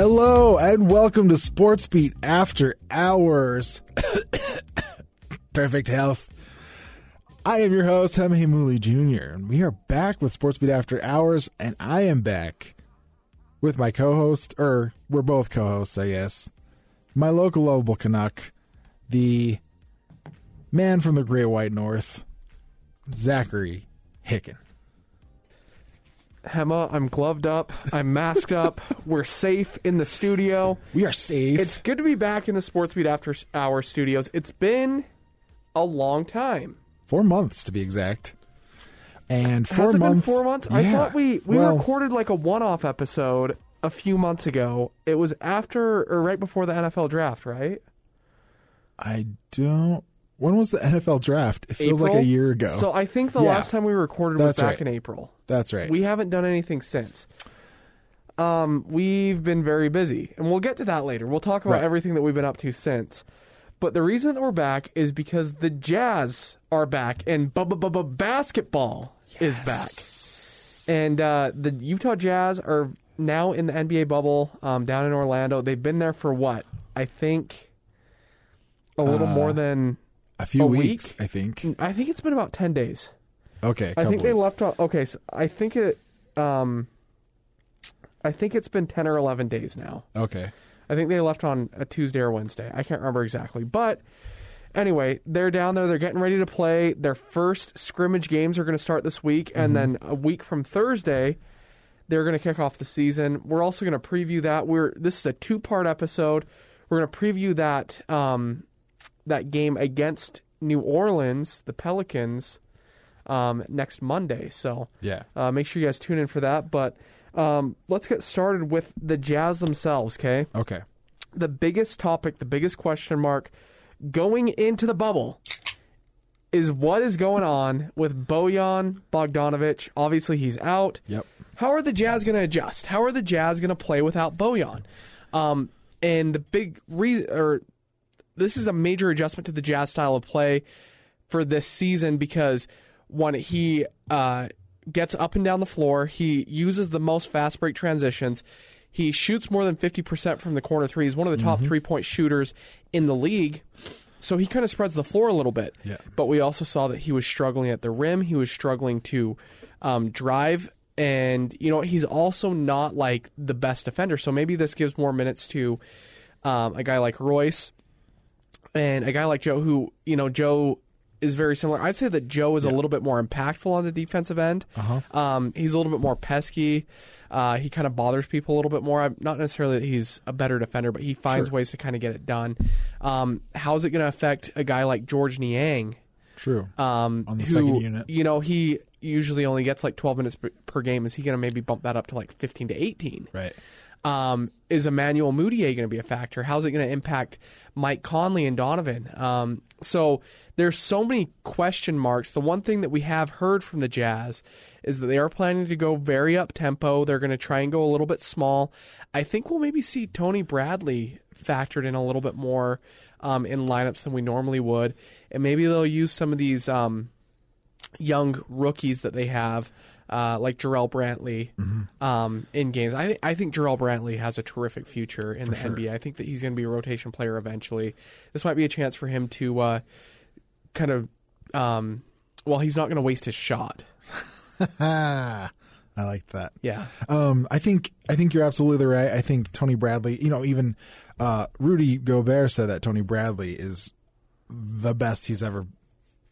Hello and welcome to Sports Beat After Hours. Perfect health. I am your host, Hemi Mooley Jr., and we are back with Sports Beat After Hours, and I am back with my co-host, or we're both co-hosts, I guess. My local lovable Canuck, the man from the Great White North, Zachary Hicken. Hema, I'm gloved up. I'm masked up. We're safe in the studio. We are safe. It's good to be back in the Sports Beat After Hour studios. It's been a long time. four months to be exact. And four Has it months. been four months? I thought we, we Well, recorded like a one off episode a few months ago. It was after or right before the NFL draft, right? I don't. When was the NFL draft? It feels like a year ago. So I think the Yeah. last time we recorded was back right. in April. That's right. We haven't done anything since. Um, we've been very busy, and we'll get to that later. We'll talk about Right. everything that we've been up to since. But the reason that we're back is because the Jazz are back, and basketball is back. And uh, the Utah Jazz are now in the NBA bubble um, down in Orlando. They've been there for what? I think a little Uh, more than. A few a weeks, week? I think. I think it's been about ten days. Okay, I think they weeks. left on. Okay, so I think it. Um, I think it's been ten or eleven days now. Okay, I think they left on a Tuesday or Wednesday. I can't remember exactly, but anyway, they're down there. They're getting ready to play. Their first scrimmage games are going to start this week, and then a week from Thursday, they're going to kick off the season. We're also going to preview that. We're this is a two part episode. We're going to preview that um, that game against New Orleans, the Pelicans, um, next Monday. So yeah. uh, make sure you guys tune in for that. But um, let's get started with the Jazz themselves. Okay Okay. the biggest topic, the biggest question mark going into the bubble is what is going on with Bojan Bogdanovic. Obviously, he's out. Yep. How are the Jazz going to adjust? How are the Jazz going to play without Bojan? Um, and the big reason, or this is a major adjustment to the Jazz style of play for this season because when he uh, gets up and down the floor, he uses the most fast break transitions. He shoots more than 50% from the corner three. He's one of the top three point shooters in the league. So he kind of spreads the floor a little bit. Yeah. But we also saw that he was struggling at the rim. He was struggling to um, drive. And, you know, he's also not like the best defender. So maybe this gives more minutes to um, a guy like Royce and a guy like Joe, who, you know, Joe is very similar. I'd say that Joe is a little bit more impactful on the defensive end. Uh-huh. Um, he's a little bit more pesky. Uh, he kind of bothers people a little bit more. I'm not necessarily that he's a better defender, but he finds Sure. ways to kind of get it done. Um, how's it going to affect a guy like Georges Niang? True. Um, On the who, second unit. You know, he usually only gets like 12 minutes per- per game. Is he going to maybe bump that up to like 15 to 18? right. Um, is Emmanuel Mudiay going to be a factor? How's it going to impact Mike Conley and Donovan? Um, so there's so many question marks. The one thing that we have heard from the Jazz is that they are planning to go very up tempo. They're going to try and go a little bit small. I think we'll maybe see Tony Bradley factored in a little bit more um, in lineups than we normally would, and maybe they'll use some of these um, young rookies that they have, uh, like Jarrell Brantley, um, in games. I th- I think Jarrell Brantley has a terrific future in the NBA. I think that he's going to be a rotation player eventually. This might be a chance for him to uh, kind of, um, well, he's not going to waste his shot. I like that. Yeah. Um, I think I think you're absolutely right. I think Tony Bradley, you know, even uh, Rudy Gobert said that Tony Bradley is the best he's ever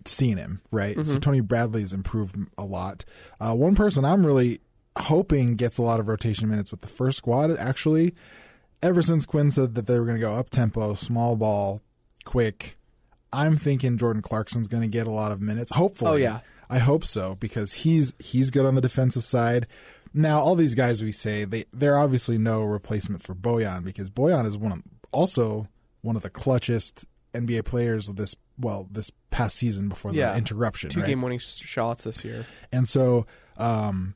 seen him. Right. So Tony Bradley's improved a lot. Uh, one person I'm really hoping gets a lot of rotation minutes with the first squad. Actually, ever since Quinn said that they were going to go up tempo, small ball, quick, I'm thinking Jordan Clarkson's going to get a lot of minutes. Hopefully, Oh, yeah. I hope so because he's he's good on the defensive side. Now, all these guys we say they they're obviously no replacement for Bojan because Bojan is one of also one of the clutchest NBA players of this well this past season before the Yeah. interruption. Two right? game winning shots this year. And so, um,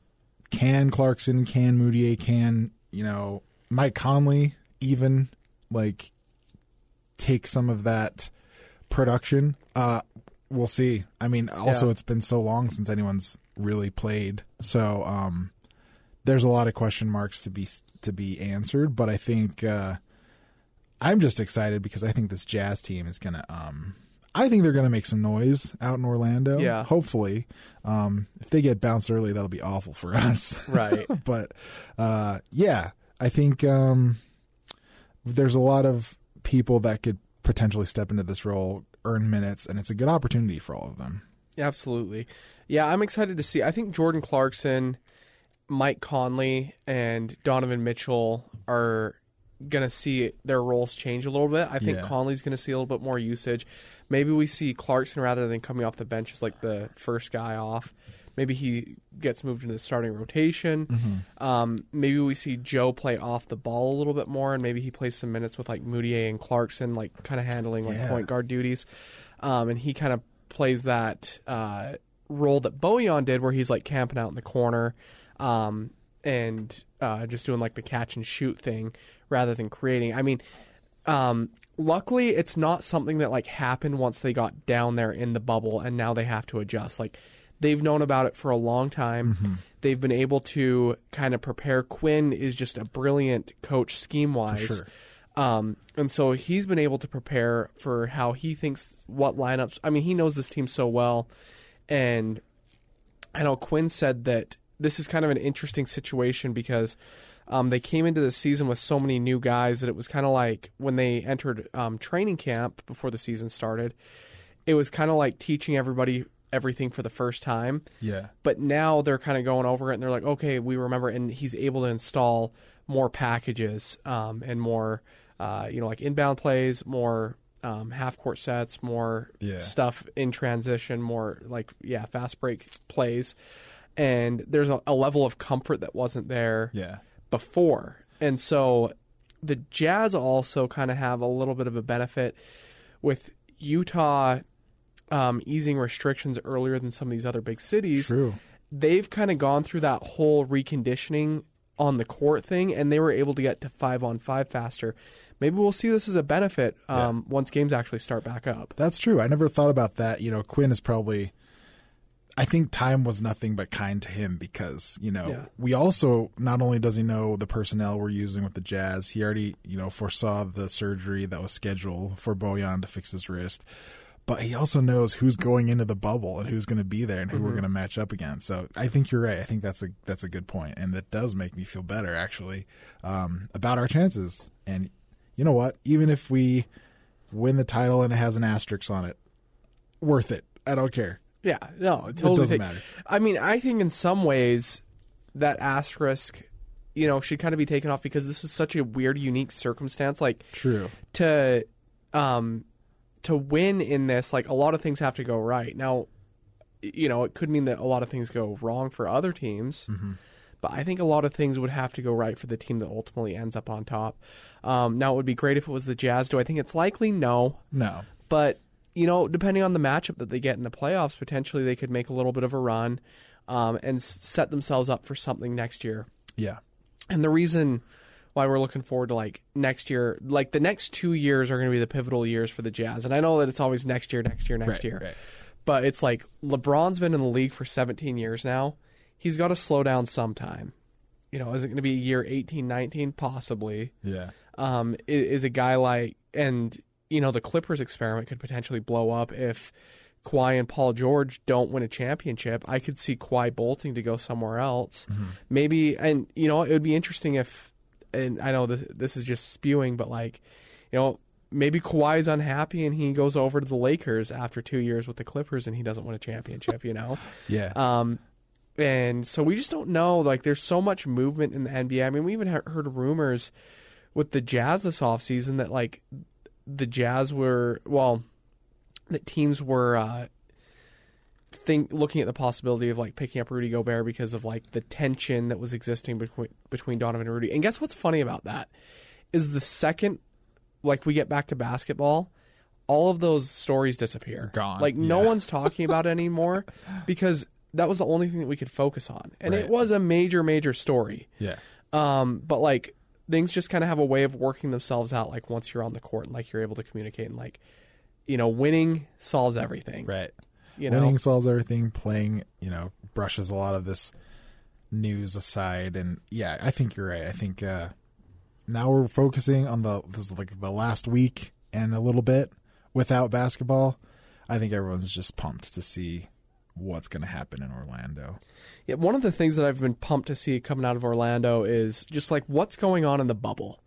can Clarkson, can Mudiay, can you know Mike Conley even like take some of that production? Uh, we'll see. I mean, also Yeah. it's been so long since anyone's really played, so um, there's a lot of question marks to be to be answered. But I think uh, I'm just excited because I think this Jazz team is gonna. Um, I think they're gonna make some noise out in Orlando. Yeah. hopefully. Um, if they get bounced early, that'll be awful for us. Right. but uh, yeah, I think um, there's a lot of people that could potentially step into this role, earn minutes, and it's a good opportunity for all of them. Absolutely. Yeah, I'm excited to see. I think Jordan Clarkson, Mike Conley, and Donovan Mitchell are going to see their roles change a little bit. I think Yeah. Conley's going to see a little bit more usage. Maybe we see Clarkson rather than coming off the bench as like the first guy off. Maybe he gets moved into the starting rotation. Um, maybe we see Joe play off the ball a little bit more, and maybe he plays some minutes with like Mudiay and Clarkson, like kind of handling like Yeah. point guard duties. Um, and he kind of plays that uh, role that Bojan did, where he's like camping out in the corner um, and uh, just doing like the catch and shoot thing rather than creating. I mean, um, luckily, it's not something that like happened once they got down there in the bubble, and now they have to adjust. Like they've known about it for a long time. They've been able to kind of prepare. Quinn is just a brilliant coach scheme wise. sure. Um, and so he's been able to prepare for how he thinks what lineups. I mean, he knows this team so well, and I know Quinn said that this is kind of an interesting situation because um, they came into the season with so many new guys that it was kind of like when they entered um, training camp before the season started. It was kind of like teaching everybody everything for the first time Yeah, but now they're kind of going over it and they're like, okay, we remember, and he's able to install more packages um, and more, uh, you know, like inbound plays, more um, half court sets, more Yeah. stuff in transition, more like yeah, fast break plays, and there's a, a level of comfort that wasn't there yeah, before. And so the Jazz also kind of have a little bit of a benefit with Utah um, easing restrictions earlier than some of these other big cities. true. They've kind of gone through that whole reconditioning on the court thing, and they were able to get to five on five faster. Maybe we'll see this as a benefit um, once games actually start back up. That's true. I never thought about that. You know, Quinn is probably. I think time was nothing but kind to him because you know Yeah. we also not only does he know the personnel we're using with the Jazz, he already you know foresaw the surgery that was scheduled for Bojan to fix his wrist, but he also knows who's going into the bubble and who's going to be there and who we're going to match up against. So I think you're right. I think that's a that's a good point, and that does make me feel better actually um, about our chances. And you know what? Even if we win the title and it has an asterisk on it, worth it. I don't care. Yeah, no, it totally doesn't take- matter. I mean, I think in some ways that asterisk, you know, should kind of be taken off because this is such a weird, unique circumstance. Like True. to, um, to win in this, like a lot of things have to go right. Now, you know, it could mean that a lot of things go wrong for other teams. But I think a lot of things would have to go right for the team that ultimately ends up on top. Um, now, it would be great if it was the Jazz. Do I think it's likely? No. No. But you know, depending on the matchup that they get in the playoffs, potentially they could make a little bit of a run um, and set themselves up for something next year. Yeah. And the reason why we're looking forward to like next year, like the next two years are going to be the pivotal years for the Jazz. And I know that it's always next year, next year, next Right, year. right. But it's like LeBron's been in the league for 17 years now. He's got to slow down sometime. You know, is it going to be year 18, 19? Possibly Yeah. um, i- is a guy like, and you know, the Clippers experiment could potentially blow up if Kawhi and Paul George don't win a championship, I could see Kawhi bolting to go somewhere else. Maybe, and you know, it would be interesting if, and I know this, this is just spewing, but like, you know, maybe Kawhi is unhappy and he goes over to the Lakers after two years with the Clippers and he doesn't win a championship. You know, Yeah. um, and so we just don't know. Like, there's so much movement in the NBA. I mean, we even heard rumors with the Jazz this offseason that, like, the Jazz were, well, that teams were uh, think looking at the possibility of, like, picking up Rudy Gobert because of, like, the tension that was existing between, between Donovan and Rudy. And guess what's funny about that? Is the second, like, we get back to basketball, all of those stories disappear. Gone, Like, no yeah. one's talking about it anymore because that was the only thing that we could focus on. And Right. it was a major, major story. yeah. Um, but like things just kind of have a way of working themselves out. Like once you're on the court and like you're able to communicate and like, you know, winning solves everything. Right. You know, Winning solves everything. Playing, you know, brushes a lot of this news aside. And yeah, I think you're right. I think uh, now we're focusing on the this is like the last week and a little bit without basketball. I think everyone's just pumped to see what's going to happen in Orlando. yeah, one of the things that I've been pumped to see coming out of Orlando is just like what's going on in the bubble.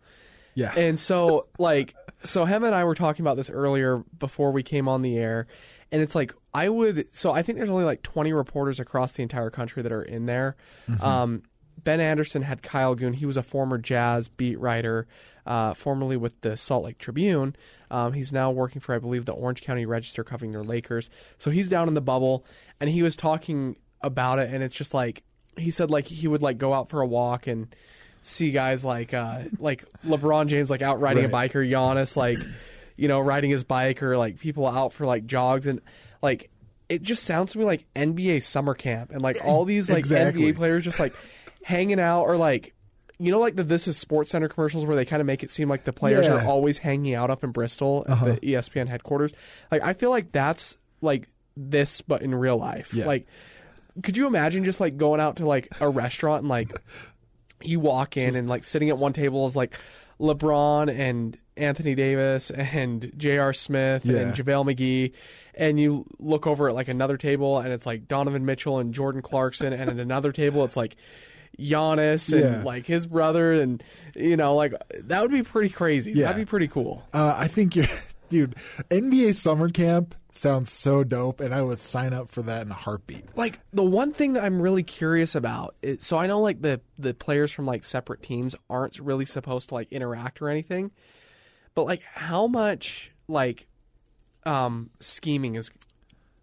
Yeah. And so, like, so Hem and I were talking about this earlier before we came on the air, and it's like I would. So I think there's only like 20 reporters across the entire country that are in there. Um, ben Anderson had Kyle Goon. He was a former Jazz beat writer, uh, formerly with the Salt Lake Tribune. Um, he's now working for, I believe, the Orange County Register, covering their Lakers. So he's down in the bubble, and he was talking about it, and it's just like he said, like he would like go out for a walk and see guys like uh like LeBron James like out riding a bike or Giannis like you know riding his bike or like people out for like jogs and like it just sounds to me like NBA summer camp and like all these like Exactly. NBA players just like hanging out or like you know like the This Is SportsCenter commercials where they kind of make it seem like the players Yeah. are always hanging out up in Bristol at uh-huh. the ESPN headquarters like I feel like that's like this but in real life Yeah. like could you imagine just like going out to like a restaurant and like you walk in and like sitting at one table is like LeBron and Anthony Davis and J.R. Smith Yeah. and JaVale McGee, and you look over at like another table and it's like Donovan Mitchell and Jordan Clarkson, and at another table it's like Giannis and Yeah. like his brother, and you know, like that would be pretty crazy. Yeah. That'd be pretty cool. Uh, I think you're, dude. NBA summer camp sounds so dope, and I would sign up for that in a heartbeat. like the one thing that I'm really curious about is so I know like the the players from like separate teams aren't really supposed to like interact or anything, but like how much like um scheming is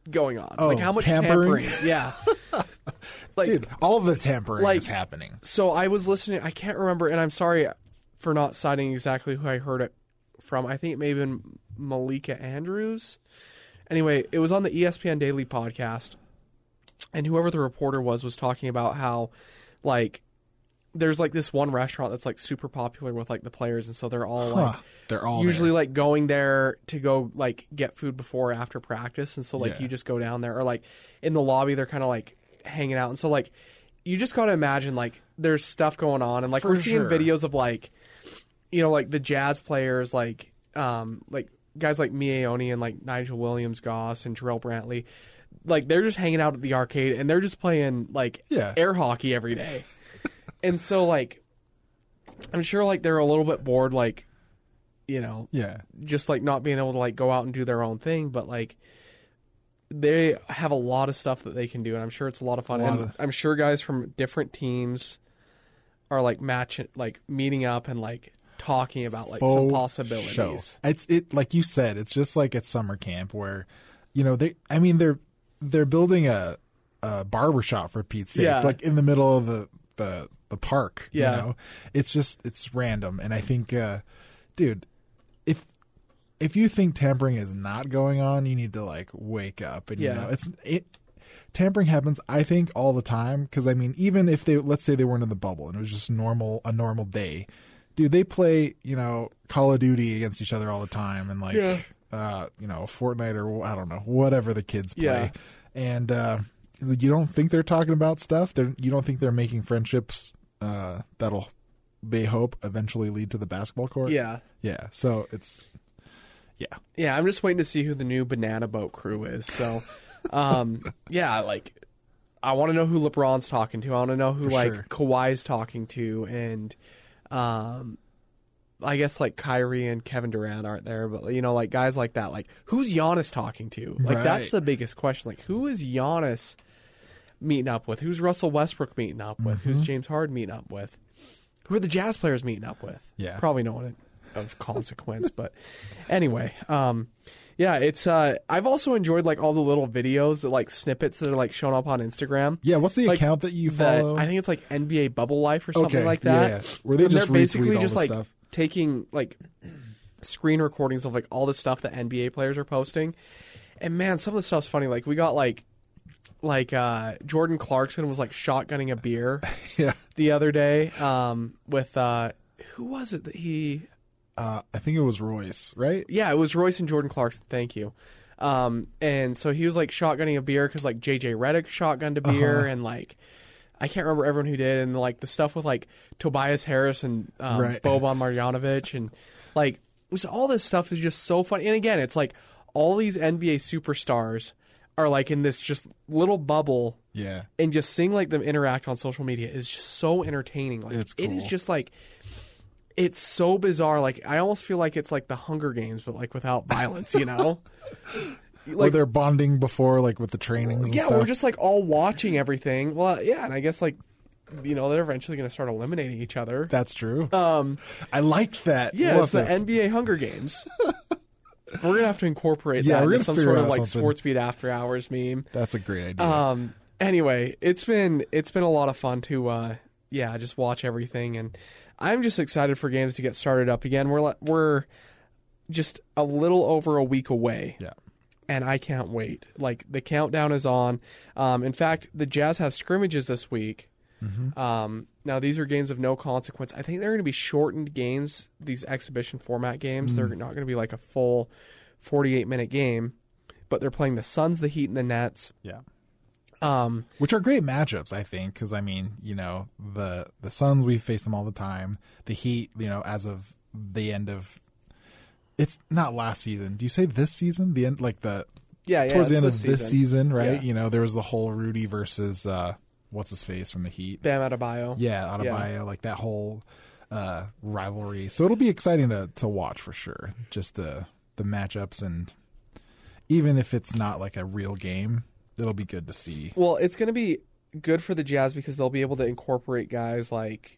going on? Oh, like how much tampering? tampering? Yeah. like Dude, all of the tampering like- is happening. so I was listening. I can't remember, and I'm sorry for not citing exactly who I heard it from. I think it may have been Malika Andrews. Anyway, it was on the ESPN Daily podcast, and whoever the reporter was was talking about how, like, there's like this one restaurant that's like super popular with like the players, and so they're all like Huh. They're all usually there. like going there to go like get food before or after practice and so like Yeah. you just go down there or like in the lobby they're kind of like hanging out and so like you just got to imagine like there's stuff going on and like For we're seeing sure. videos of like you know like the jazz players like um like guys like Mieoni and like Nigel Williams Goss and Jarrell Brantley like they're just hanging out at the arcade and they're just playing like Yeah. air hockey every day and so like I'm sure like they're a little bit bored like you know yeah. just like not being able to like go out and do their own thing, but like they have a lot of stuff that they can do, and I'm sure it's a lot of fun. Lot and of- I'm sure guys from different teams are like matching, like meeting up and like talking about like some possibilities. show. It's it like you said. It's just like at summer camp where, you know, they. I mean, they're they're building a a barber shop for Pete's sake, Yeah. like in the middle of the the the park. Yeah. You know, it's just it's random, and I think, uh, dude, if you think tampering is not going on, you need to like wake up and Yeah. you know it's it. Tampering happens, I think, all the time. Because I mean, even if they let's say they weren't in the bubble and it was just normal a normal day, dude, they play you know Call of Duty against each other all the time and like Yeah. uh, you know Fortnite or I don't know whatever the kids play, Yeah. and uh, you don't think they're talking about stuff. They're you don't think they're making friendships uh, that'll they hope eventually lead to the basketball court. Yeah. yeah. So it's Yeah. Yeah, I'm just waiting to see who the new banana boat crew is. So, um, yeah, like I want to know who LeBron's talking to. I want to know who For like sure. Kawhi's talking to, and um, I guess like Kyrie and Kevin Durant aren't there, but you know, like guys like that. Like who's Giannis talking to? Like that's the biggest question. Like who is Giannis meeting up with? Who's Russell Westbrook meeting up with? Who's James Harden meeting up with? Who are the Jazz players meeting up with? Yeah. probably no one of consequence. but anyway, um, yeah, it's. Uh, I've also enjoyed like all the little videos that like snippets that are like showing up on Instagram. Yeah, what's the Like, account that you that- follow? I think it's like NBA Bubble Life or something Okay, like that. yeah, yeah. Where they And just they're basically all just the like stuff. taking like screen recordings of like all the stuff that NBA players are posting. And man, some of the stuff's funny. Like we got like like uh Jordan Clarkson was like shotgunning a beer yeah. the other day um with uh who was it that he Uh, I think it was Royce, right? yeah, it was Royce and Jordan Clarkson. Thank you. Um, and so he was like shotgunning a beer because like JJ Redick shotgunned a beer, and like I can't remember everyone who did, and like the stuff with like Tobias Harris and um, Right. Boban Marjanovic, and like just all this stuff is just so funny. And again, it's like all these NBA superstars are like in this just little bubble Yeah. and just seeing like them interact on social media is just so entertaining. Like It's it is just like it's so bizarre. Like I almost feel like it's like the Hunger Games, but like without violence. You know? Where like they're bonding before, like with the trainings and yeah, stuff. we're just like all watching everything. Well, yeah, and I guess like you know they're eventually going to start eliminating each other. That's true. Um, I like that. yeah, We'll it's the NBA Hunger Games. we're gonna have to incorporate Yeah, that we're into some sort of like something. sports beat after hours meme. That's a great idea. Um. Anyway, it's been it's been a lot of fun to uh yeah just watch everything and I'm just excited for games to get started up again. We're we're just a little over a week away. yeah. And I can't wait. Like the countdown is on. Um, in fact, the Jazz have scrimmages this week. Um, now these are games of no consequence. I think they're going to be shortened games. These exhibition format games. They're not going to be like a full 48 minute game. But they're playing the Suns, the Heat, and the Nets. Yeah. Um, Which are great matchups, I think, because I mean, you know, the the Suns we face them all the time. The Heat, you know, as of the end of, it's not last season. Do you say this season? The end, like the yeah, yeah. towards the end of this this season, right? Yeah. You know, there was the whole Rudy versus uh what's his face from the Heat. Bam Adebayo. Yeah, Adebayo, like that whole uh rivalry. So it'll be exciting to to watch for sure. Just the the matchups and even if it's not like a real game, it'll be good to see. Well, it's going to be good for the Jazz because they'll be able to incorporate guys like,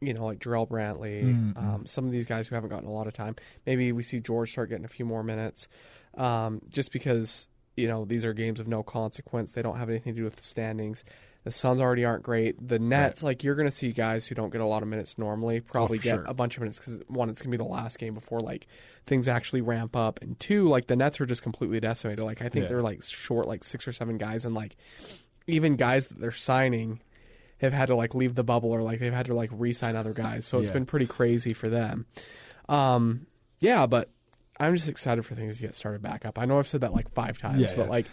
you know, like Jarrell Brantley, Mm-hmm. um, some of these guys who haven't gotten a lot of time. Maybe we see George start getting a few more minutes, um, just because you know these are games of no consequence. They don't have anything to do with the standings. The Suns already aren't great. The Nets, like you're going to see guys who don't get a lot of minutes normally, probably Oh, get sure. a bunch of minutes because one, it's going to be the last game before like things actually ramp up, and two, like the Nets are just completely decimated. Like I think Yeah. they're like short like six or seven guys, and like even guys that they're signing have had to like leave the bubble or like they've had to like re-sign other guys. So it's Yeah. been pretty crazy for them. Um, yeah, but I'm just excited for things to get started back up. I know I've said that like five times, Yeah, but like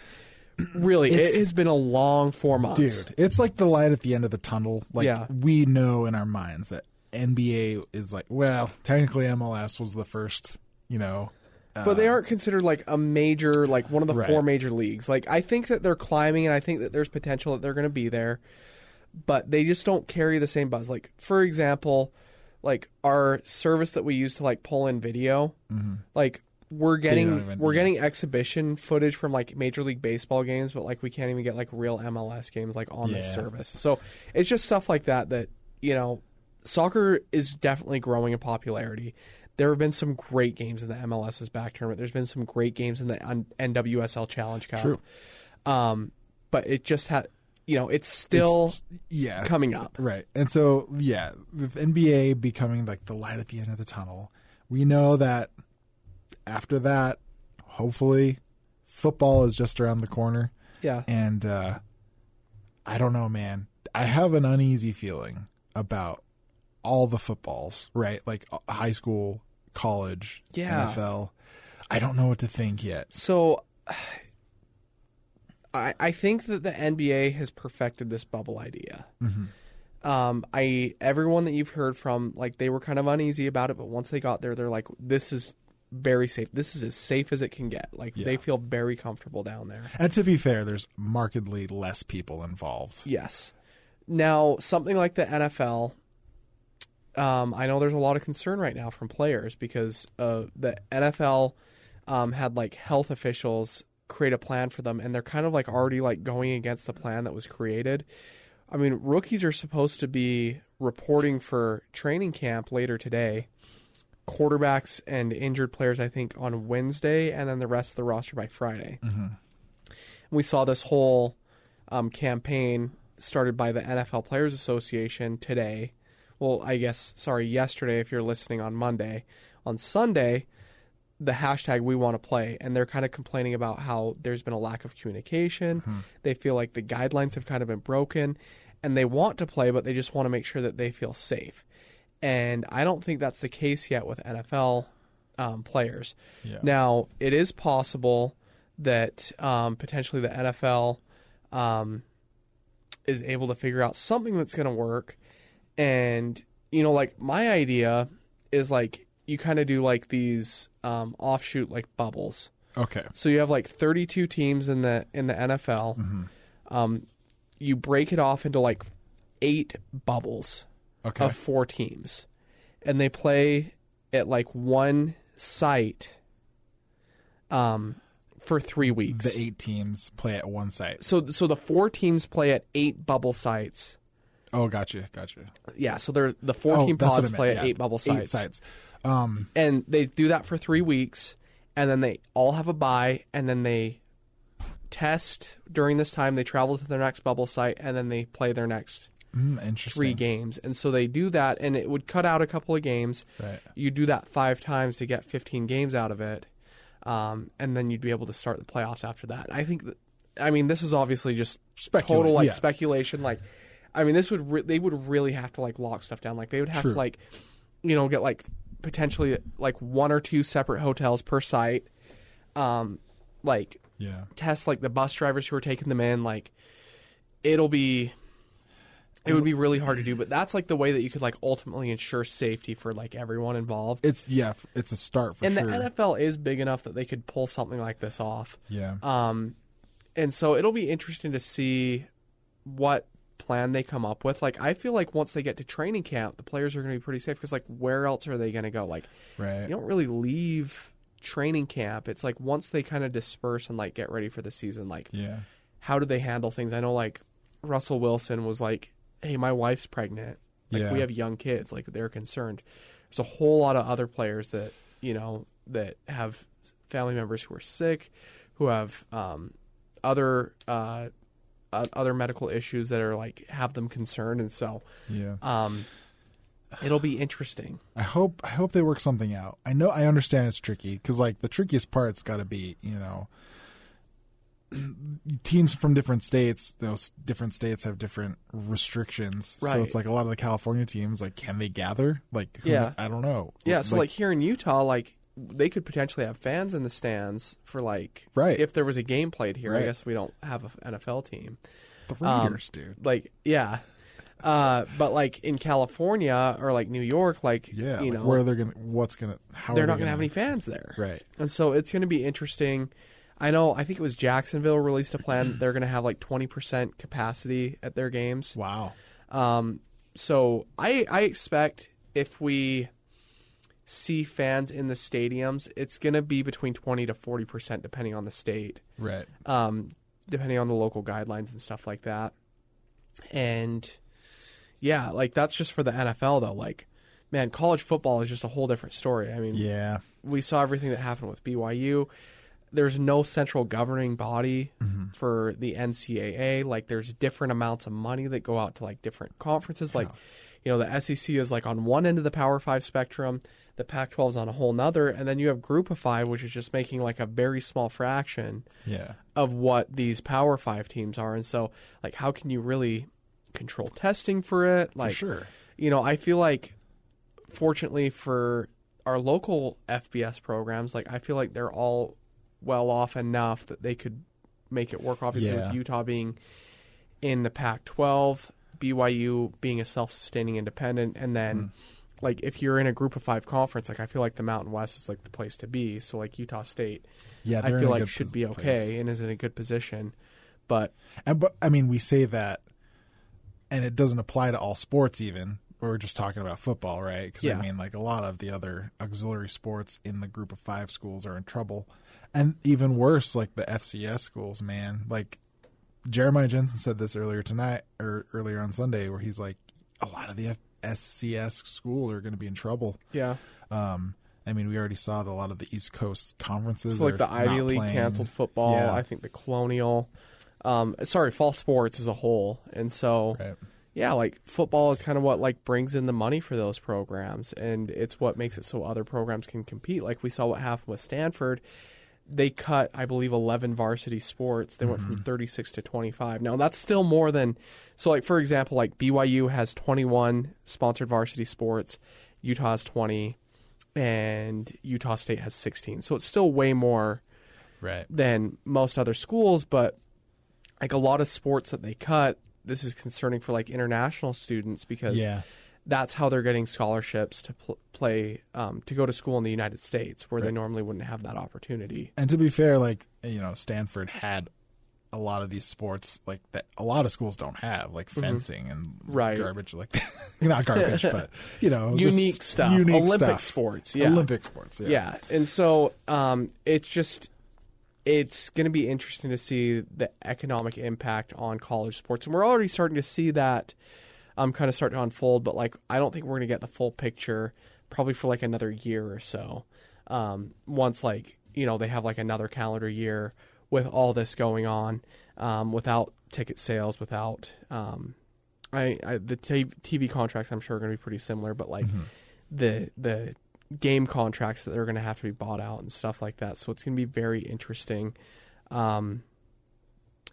really, It's- it has been a long four months. Dude, it's like the light at the end of the tunnel. Like Yeah. we know in our minds that NBA is like, well, technically MLS was the first, you know, uh, but they aren't considered like a major, like one of the Right. four major leagues. Like I think that they're climbing, and I think that there's potential that they're going to be there, but they just don't carry the same buzz. Like for example, like our service that we use to like pull in video, mm-hmm. like we're getting even- we're yeah. getting exhibition footage from like Major League Baseball games, but like we can't even get like real MLS games like on this Yeah. service. So it's just stuff like that that you know, soccer is definitely growing in popularity. There have been some great games in the MLS is Back tournament. There's been some great games in the NWSL Challenge Cup. True. Um, but it just had, you know, it's still It's- yeah, coming up. Right. And so, yeah, with NBA becoming like the light at the end of the tunnel, we know that after that, hopefully, football is just around the corner. Yeah. And uh, I don't know, man. I have an uneasy feeling about all the footballs, right? Like uh, high school, college, Yeah. NFL. I don't know what to think yet. So I I think that the NBA has perfected this bubble idea. Um, I everyone that you've heard from, like they were kind of uneasy about it, but once they got there, they're like, "This is very safe. This is as safe as it can get. Like Yeah. they feel very comfortable down there. And to be fair, there's markedly less people involved. Yes. Now, something like the NFL, um, I know there's a lot of concern right now from players because uh, the NFL um, had like health officials create a plan for them, and they're kind of like already like going against the plan that was created. I mean, rookies are supposed to be reporting for training camp later today. Quarterbacks and injured players, I think, on Wednesday, and then the rest of the roster by Friday. We saw this whole um, campaign started by the NFL Players Association today. Well, I guess, sorry, yesterday if you're listening on Monday. On Sunday, the hashtag we want to play, and they're kind of complaining about how there's been a lack of communication. They feel like the guidelines have kind of been broken, and they want to play, but they just want to make sure that they feel safe. And I don't think that's the case yet with NFL um, players. Yeah. Now, it is possible that um, potentially the NFL um, is able to figure out something that's going to work. And, you know, like my idea is like you kind of do like these um, offshoot like bubbles. Okay. So you have like 32 teams in the in the NFL. Um, you break it off into like eight bubbles Okay. of four teams, and they play at like one site um, for three weeks. the eight teams play at one site. so so the four teams play at eight bubble sites. Oh, gotcha, gotcha. Yeah, so they're the four oh, team that's what I pods play yeah. at eight bubble sites. Eight sites. Um, and they do that for three weeks, and then they all have a bye, and then they test during this time. They travel to their next bubble site, and then they play their next mm, interesting. three games. And so they do that, and it would cut out a couple of games. Right. You do that five times to get 15 games out of it, um, and then you'd be able to start the playoffs after that. I think that, I mean, this is obviously just total like yeah. speculation. Like, I mean, this would re- they would really have to like lock stuff down. Like, they would have True. to like, you know, get like potentially like one or two separate hotels per site. Um, like Yeah. test like the bus drivers who are taking them in like it'll be it would be really hard to do but that's like the way that you could like ultimately ensure safety for like everyone involved It's yeah. It's a start for and sure. the NFL is big enough that they could pull something like this off yeah. um and so it'll be interesting to see what plan they come up with like I feel like once they get to training camp the players are going to be pretty safe because like where else are they going to go like right. you don't really leave training camp it's like once they kind of disperse and like get ready for the season like yeah. how do they handle things? I know like Russell Wilson was like, "Hey, my wife's pregnant. Like Yeah. we have young kids. Like they're concerned." There's a whole lot of other players that you know that have family members who are sick, who have um, other uh, uh, other medical issues that are like have them concerned, and so Yeah. um, it'll be interesting. I hope I hope they work something out. I know I understand it's tricky because like the trickiest part's got to be you know teams from different states. Those different states have different restrictions, right. so it's like a lot of the California teams like can they gather? Like who- Yeah. I don't know. Yeah, so like here in Utah, like they could potentially have fans in the stands for like Right. if there was a game played here. I guess we don't have an NFL team. the um, dude. Like yeah, uh, but like in California or like New York, like Yeah, you like know, where they're gonna, what's gonna, how they're are not they going to have any fans there, Right. And so it's going to be interesting. I know. I think it was Jacksonville released a plan. They're going to have like twenty percent capacity at their games. Wow. Um, so I I expect if we see fans in the stadiums, it's going to be between twenty to forty percent, depending on the state, Right. um, depending on the local guidelines and stuff like that. And yeah, like that's just for the NFL though. Like, man, college football is just a whole different story. I mean, Yeah. we saw everything that happened with BYU. There's no central governing body mm-hmm. for the NCAA. Like, there's different amounts of money that go out to like different conferences. Like, you know, the SEC is like on one end of the Power Five spectrum, the Pac-12 is on a whole nother, and then you have Group of Five, which is just making like a very small fraction Yeah. of what these Power Five teams are. And so, like, how can you really control testing for it? Like, sure. you know, I feel like, fortunately for our local FBS programs, like I feel like they're all well off enough that they could make it work. Obviously, Yeah. with Utah being in the Pac-12, BYU being a self-sustaining independent, and then mm. like if you're in a group of five conference, like I feel like the Mountain West is like the place to be. So like Utah State, Yeah, I feel like should be place. okay and is in a good position. But And but I mean, we say that, and it doesn't apply to all sports. Even we're just talking about football, right? Because Yeah. I mean, like a lot of the other auxiliary sports in the group of five schools are in trouble, and even worse, like the FCS schools, man. Like Jeremiah Jensen said this earlier tonight or earlier on Sunday, where he's like, a lot of the FCS schools are going to be in trouble. yeah, Um, I mean, we already saw that a lot of the East Coast conferences, so like the Ivy League playing. canceled football. Yeah. I think the Colonial, um, sorry, fall sports as a whole, and so Right. yeah, like football is kind of what like brings in the money for those programs, and it's what makes it so other programs can compete. Like we saw what happened with Stanford. They cut, I believe, eleven varsity sports. They went from mm-hmm. thirty six to twenty five. Now that's still more than so. Like for example, like BYU has twenty one sponsored varsity sports, Utah has twenty, and Utah State has sixteen. So it's still way more Right. than most other schools, but like a lot of sports that they cut, this is concerning for like international students because Yeah. That's how they're getting scholarships to pl- play um, to go to school in the United States where they normally wouldn't have that opportunity. And to be fair, like you know, Stanford had a lot of these sports like that. A lot of schools don't have like fencing and Mm-hmm. Right. garbage like not garbage, but you know, just unique stuff, unique Olympic stuff. sports, yeah, Olympic sports. Yeah. yeah. And so um, it's just it's going to be interesting to see the economic impact on college sports, and we're already starting to see that um, kind of start to unfold. But like, I don't think we're going to get the full picture probably for like another year or so. Um, once like you know they have like another calendar year with all this going on, um, without ticket sales, without um, I, I the t- TV contracts, I'm sure are going to be pretty similar, but like the the game contracts that they're going to have to be bought out and stuff like that. So it's going to be very interesting. Um,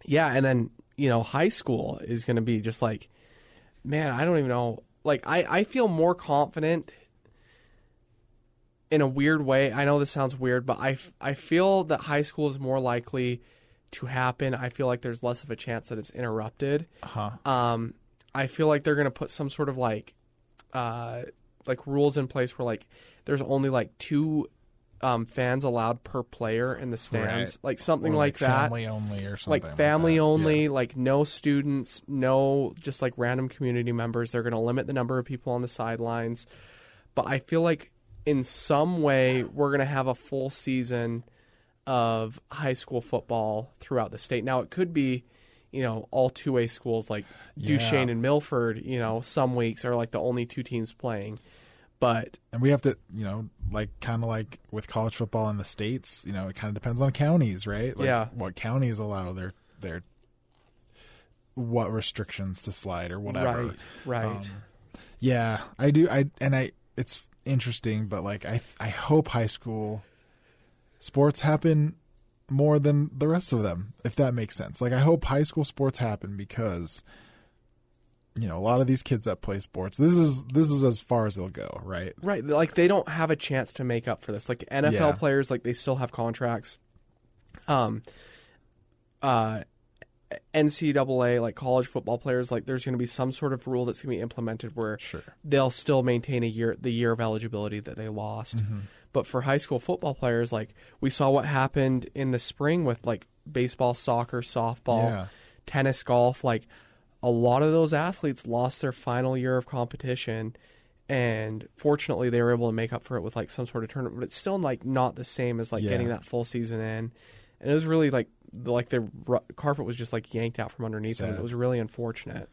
yeah, and then you know, high school is going to be just like, man, I don't even know. Like, I I feel more confident in a weird way. I know this sounds weird, but I, I feel that high school is more likely to happen. I feel like there's less of a chance that it's interrupted. Uh-huh. Um, I feel like they're going to put some sort of like, uh, like rules in place where like there's only like two um, fans allowed per player in the stands, Right. like something Or, like, that. family only or something Like family that. only, Yeah. like no students, no just like random community members. They're going to limit the number of people on the sidelines. But I feel like in some way we're going to have a full season of high school football throughout the state. Now it could be, you know, all two way schools like Yeah. Duchesne and Milford. You know, some weeks are like the only two teams playing. But and we have to, you know, like kind of like with college football in the states, you know, it kind of depends on counties, right? Like Yeah. what counties allow their their what restrictions to slide or whatever. right, right, Um, Yeah, I do. I and I. It's interesting, but like I, I hope high school sports happen more than the rest of them, if that makes sense. Like I hope high school sports happen because you know a lot of these kids that play sports. This is this is as far as they'll go, right? right. Like they don't have a chance to make up for this. Like NFL Yeah. players, like they still have contracts. Um, uh, NCAA, like college football players, like there's going to be some sort of rule that's going to be implemented where Sure. they'll still maintain a year the year of eligibility that they lost. Mm-hmm. But for high school football players, like we saw what happened in the spring with like baseball, soccer, softball, Yeah. tennis, golf, like a lot of those athletes lost their final year of competition and fortunately they were able to make up for it with like some sort of tournament but it's still like not the same as like Yeah. getting that full season in and it was really like the, like the carpet was just like yanked out from underneath them it was really unfortunate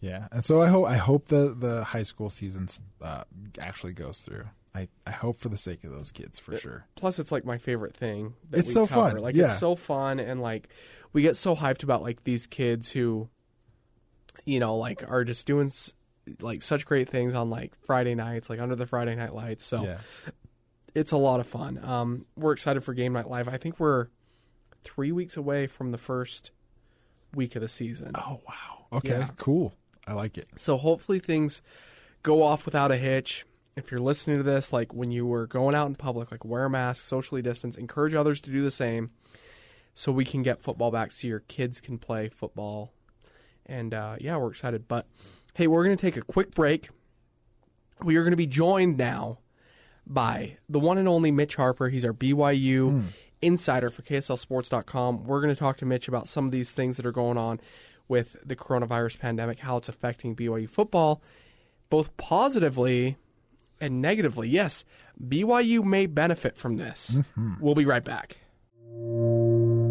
Yeah, and so I hope I hope the the high school season uh, actually goes through. I I hope for the sake of those kids for sure. plus it's like my favorite thing It's so cover. fun, like yeah. it's so fun and like we get so hyped about like these kids who you know like are just doing like such great things on like friday nights like under the friday night lights so Yeah. it's a lot of fun um we're excited for game night live i think we're three weeks away from the first week of the season Oh wow. Okay. Yeah. Cool. I like it. So hopefully things go off without a hitch. If you're listening to this, like when you were going out in public, like wear a mask, socially distance, encourage others to do the same, so we can get football back, so your kids can play football. And uh, yeah, we're excited. But hey, we're gonna take a quick break. We are going to be joined now by the one and only Mitch Harper. He's our BYU insider for KSLSports.com. We're going to talk to Mitch about some of these things that are going on with the coronavirus pandemic, how it's affecting BYU football, both positively and negatively. Yes, BYU may benefit from this. We'll be right back.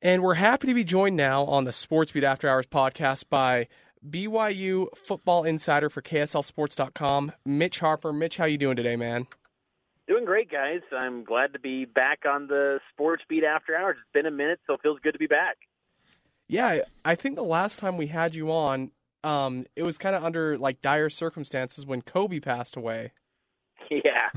And we're happy to be joined now on the Sports Beat After Hours podcast by BYU football insider for KSLSports.com, Mitch Harper. Mitch, how you doing today, man? Doing great, guys. I'm glad to be back on the Sports Beat After Hours. It's been a minute, so it feels good to be back. Yeah, I think the last time we had you on, um, it was kind of under like dire circumstances when Kobe passed away. Yeah,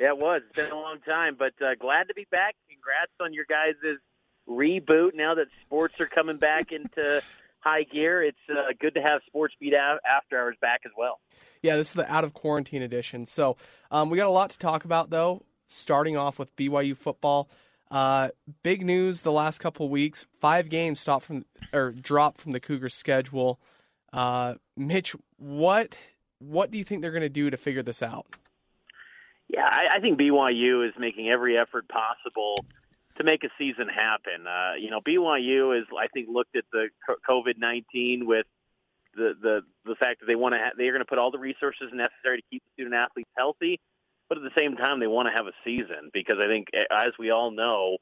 yeah, it was. It's been a long time, but uh, glad to be back. Congrats on your guys' reboot. Now that sports are coming back into high gear, it's uh, good to have Sports Beat After Hours back as well. Yeah, this is the out of quarantine edition. So um, we got a lot to talk about, though. Starting off with BYU football, uh, big news the last couple weeks: five games stopped from or dropped from the Cougars' schedule. Uh, Mitch, what what do you think they're going to do to figure this out? Yeah, I, I think BYU is making every effort possible to make a season happen. Uh, you know, BYU is, I think, looked at the COVID nineteen with the the the fact that they want to ha- they're going to put all the resources necessary to keep the student athletes healthy, but at the same time they want to have a season because I think, as we all know,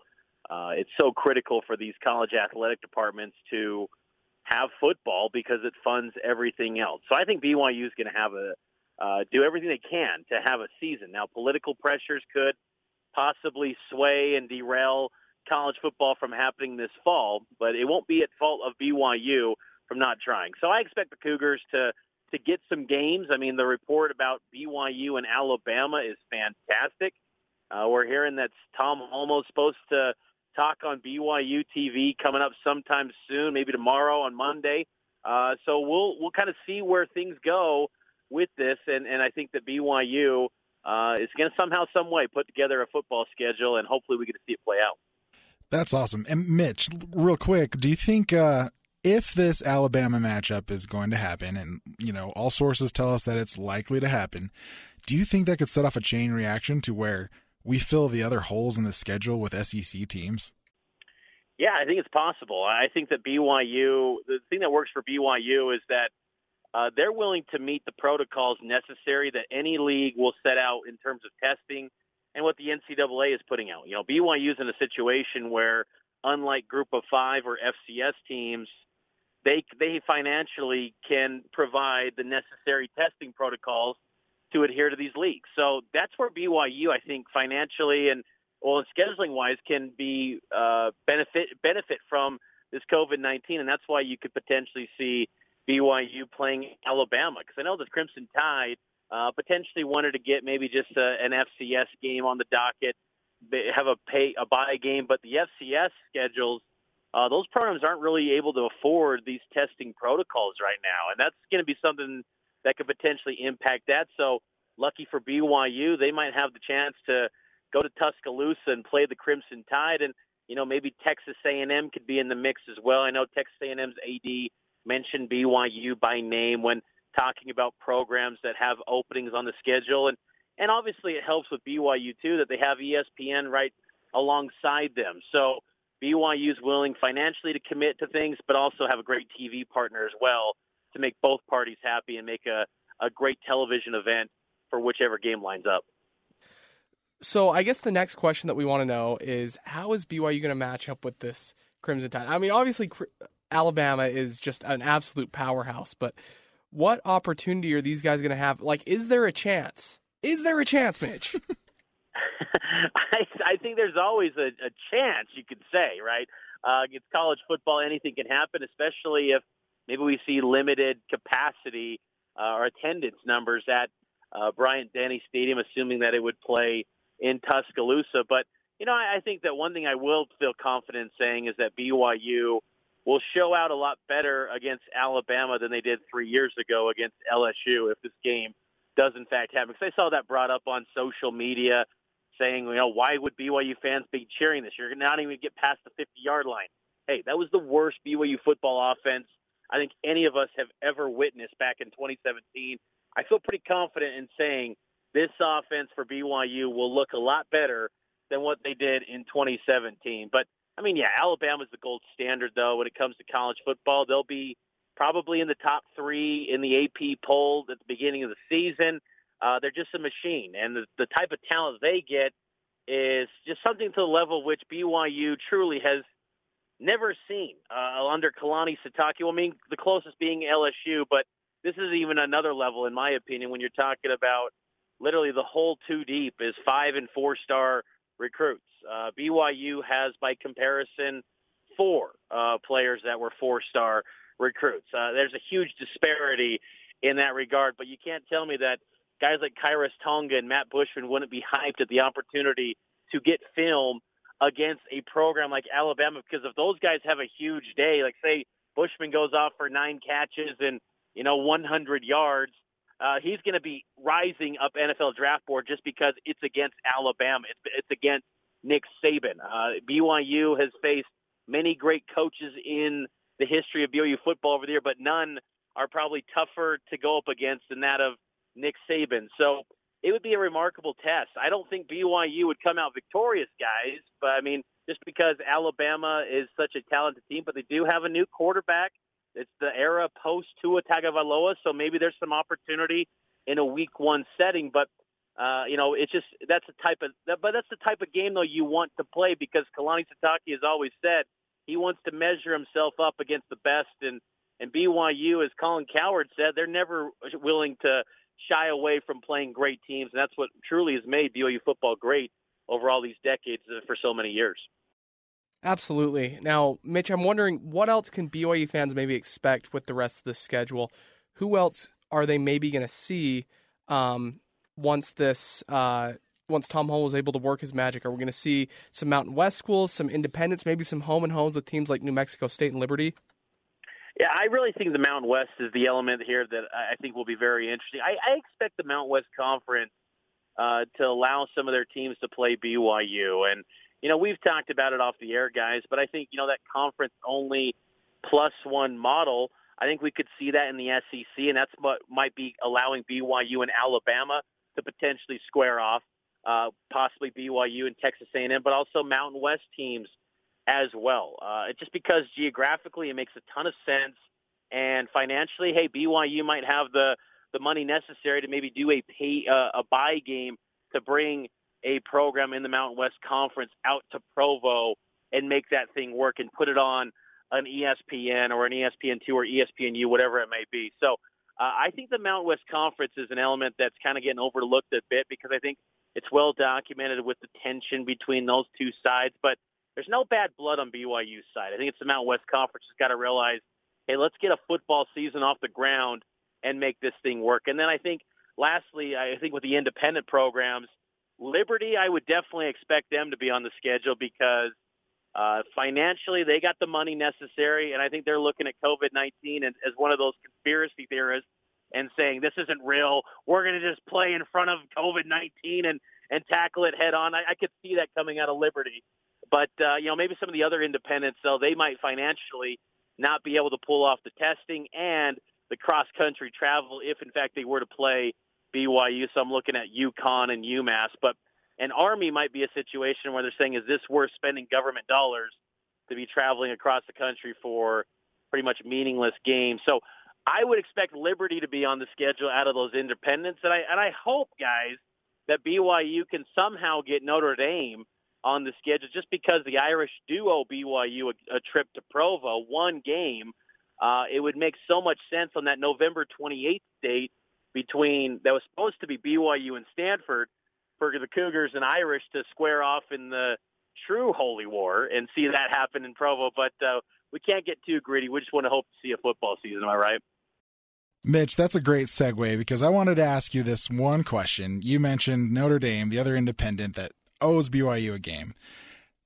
uh, it's so critical for these college athletic departments to have football because it funds everything else. So I think BYU is going to have a uh, do everything they can to have a season. Now, political pressures could possibly sway and derail college football from happening this fall, but it won't be at fault of BYU from not trying. So I expect the Cougars to to get some games. I mean, the report about BYU and Alabama is fantastic. Uh, we're hearing that Tom Holmoe's supposed to talk on BYU TV coming up sometime soon, maybe tomorrow on Monday. Uh, so we'll we'll kind of see where things go with this, and and I think that BYU uh, is going to somehow, some way, put together a football schedule, and hopefully we get to see it play out. That's awesome. And Mitch, real quick, do you think uh, if this Alabama matchup is going to happen, and you know all sources tell us that it's likely to happen, do you think that could set off a chain reaction to where we fill the other holes in the schedule with SEC teams? Yeah, I think it's possible. I think that BYU, the thing that works for BYU is that uh, they're willing to meet the protocols necessary that any league will set out in terms of testing and what the NCAA is putting out. You know, BYU is in a situation where, unlike Group of Five or FCS teams, they they financially can provide the necessary testing protocols to adhere to these leagues. So that's where BYU, I think, financially and well, scheduling wise, can be uh, benefit benefit from this COVID nineteen, and that's why you could potentially see BYU playing Alabama because I know the Crimson Tide uh, potentially wanted to get maybe just a, an FCS game on the docket, have a pay a buy game, but the FCS schedules. Uh, those programs aren't really able to afford these testing protocols right now, and that's going to be something that could potentially impact that. So, lucky for BYU, they might have the chance to go to Tuscaloosa and play the Crimson Tide, and you know maybe Texas A&M could be in the mix as well. I know Texas A&M's AD mention BYU by name when talking about programs that have openings on the schedule. And, and obviously it helps with BYU too that they have ESPN right alongside them. So BYU is willing financially to commit to things, but also have a great TV partner as well to make both parties happy and make a, a great television event for whichever game lines up. So I guess the next question that we want to know is how is BYU going to match up with this Crimson Tide? I mean, obviously Alabama is just an absolute powerhouse, but what opportunity are these guys going to have? Like, is there a chance? Is there a chance, Mitch? I, I think there's always a, a chance, you could say, right? Uh, it's college football; anything can happen, especially if maybe we see limited capacity uh, or attendance numbers at uh, Bryant Denny Stadium, assuming that it would play in Tuscaloosa. But you know, I, I think that one thing I will feel confident saying is that BYU will show out a lot better against Alabama than they did three years ago against LSU if this game does in fact happen. Because I saw that brought up on social media saying, you know, why would BYU fans be cheering this? You're not even get past the 50 yard line. Hey, that was the worst BYU football offense I think any of us have ever witnessed back in 2017. I feel pretty confident in saying this offense for BYU will look a lot better than what they did in 2017. But I mean, yeah, Alabama's the gold standard though when it comes to college football. They'll be probably in the top three in the AP poll at the beginning of the season. Uh, they're just a machine, and the, the type of talent they get is just something to the level which BYU truly has never seen uh, under Kalani Sitake. Well, I mean, the closest being LSU, but this is even another level, in my opinion, when you're talking about literally the whole two deep is five and four star recruits. Uh, BYU has, by comparison, four uh, players that were four star recruits. Uh, there's a huge disparity in that regard, but you can't tell me that guys like Khyiris Tonga and Matt Bushman wouldn't be hyped at the opportunity to get film against a program like Alabama because if those guys have a huge day, like say Bushman goes off for nine catches and you know 100 yards, uh, he's going to be rising up NFL draft board just because it's against Alabama. It's, it's against Nick Saban. Uh, BYU has faced many great coaches in the history of BYU football over the there, but none are probably tougher to go up against than that of Nick Saban. So it would be a remarkable test. I don't think BYU would come out victorious, guys, but I mean, just because Alabama is such a talented team, but they do have a new quarterback. It's the era post Tua Tagovailoa, so maybe there's some opportunity in a week one setting. But uh, you know, it's just that's the type of but that's the type of game though you want to play because Kalani Sitake has always said he wants to measure himself up against the best and and BYU, as Colin Cowherd said, they're never willing to shy away from playing great teams, and that's what truly has made BYU football great over all these decades uh, for so many years. Absolutely. Now, Mitch, I'm wondering what else can BYU fans maybe expect with the rest of the schedule? Who else are they maybe going to see um, once this uh, once Tom Holmoe is able to work his magic? Are we going to see some Mountain West schools, some independents, maybe some home and homes with teams like New Mexico State and Liberty? Yeah, I really think the Mountain West is the element here that I think will be very interesting. I, I expect the Mountain West Conference uh, to allow some of their teams to play BYU, and you know we've talked about it off the air, guys. But I think you know that conference only plus one model. I think we could see that in the SEC, and that's what might be allowing BYU and Alabama to potentially square off, uh, possibly BYU and Texas A&M, but also Mountain West teams as well. Uh, just because geographically it makes a ton of sense, and financially, hey, BYU might have the the money necessary to maybe do a pay uh, a buy game to bring a program in the Mountain West Conference out to Provo and make that thing work and put it on an ESPN or an ESPN2 or ESPNU, whatever it may be. So uh, I think the Mountain West Conference is an element that's kind of getting overlooked a bit because I think it's well documented with the tension between those two sides. But there's no bad blood on BYU's side. I think it's the Mountain West Conference has got to realize, hey, let's get a football season off the ground and make this thing work. And then I think, lastly, I think with the independent programs, Liberty, I would definitely expect them to be on the schedule because uh, financially they got the money necessary, and I think they're looking at COVID-19 as, as one of those conspiracy theorists and saying this isn't real. We're going to just play in front of COVID-19 and and tackle it head on. I, I could see that coming out of Liberty. But uh, you know, maybe some of the other independents, though, they might financially not be able to pull off the testing and the cross country travel if, in fact, they were to play BYU. So I'm looking at UConn and UMass, but an Army might be a situation where they're saying, is this worth spending government dollars to be traveling across the country for pretty much meaningless games? So I would expect Liberty to be on the schedule out of those independents, and I and I hope, guys, that BYU can somehow get Notre Dame on the schedule, just because the Irish do owe BYU a, a trip to Provo, one game. Uh, it would make so much sense on that November 28th date between that was supposed to be BYU and Stanford for the Cougars and Irish to square off in the true holy war and see that happen in Provo. But uh, we can't get too greedy. We just want to hope to see a football season. Am I right? Mitch, that's a great segue because I wanted to ask you this one question. You mentioned Notre Dame, the other independent that owes BYU a game.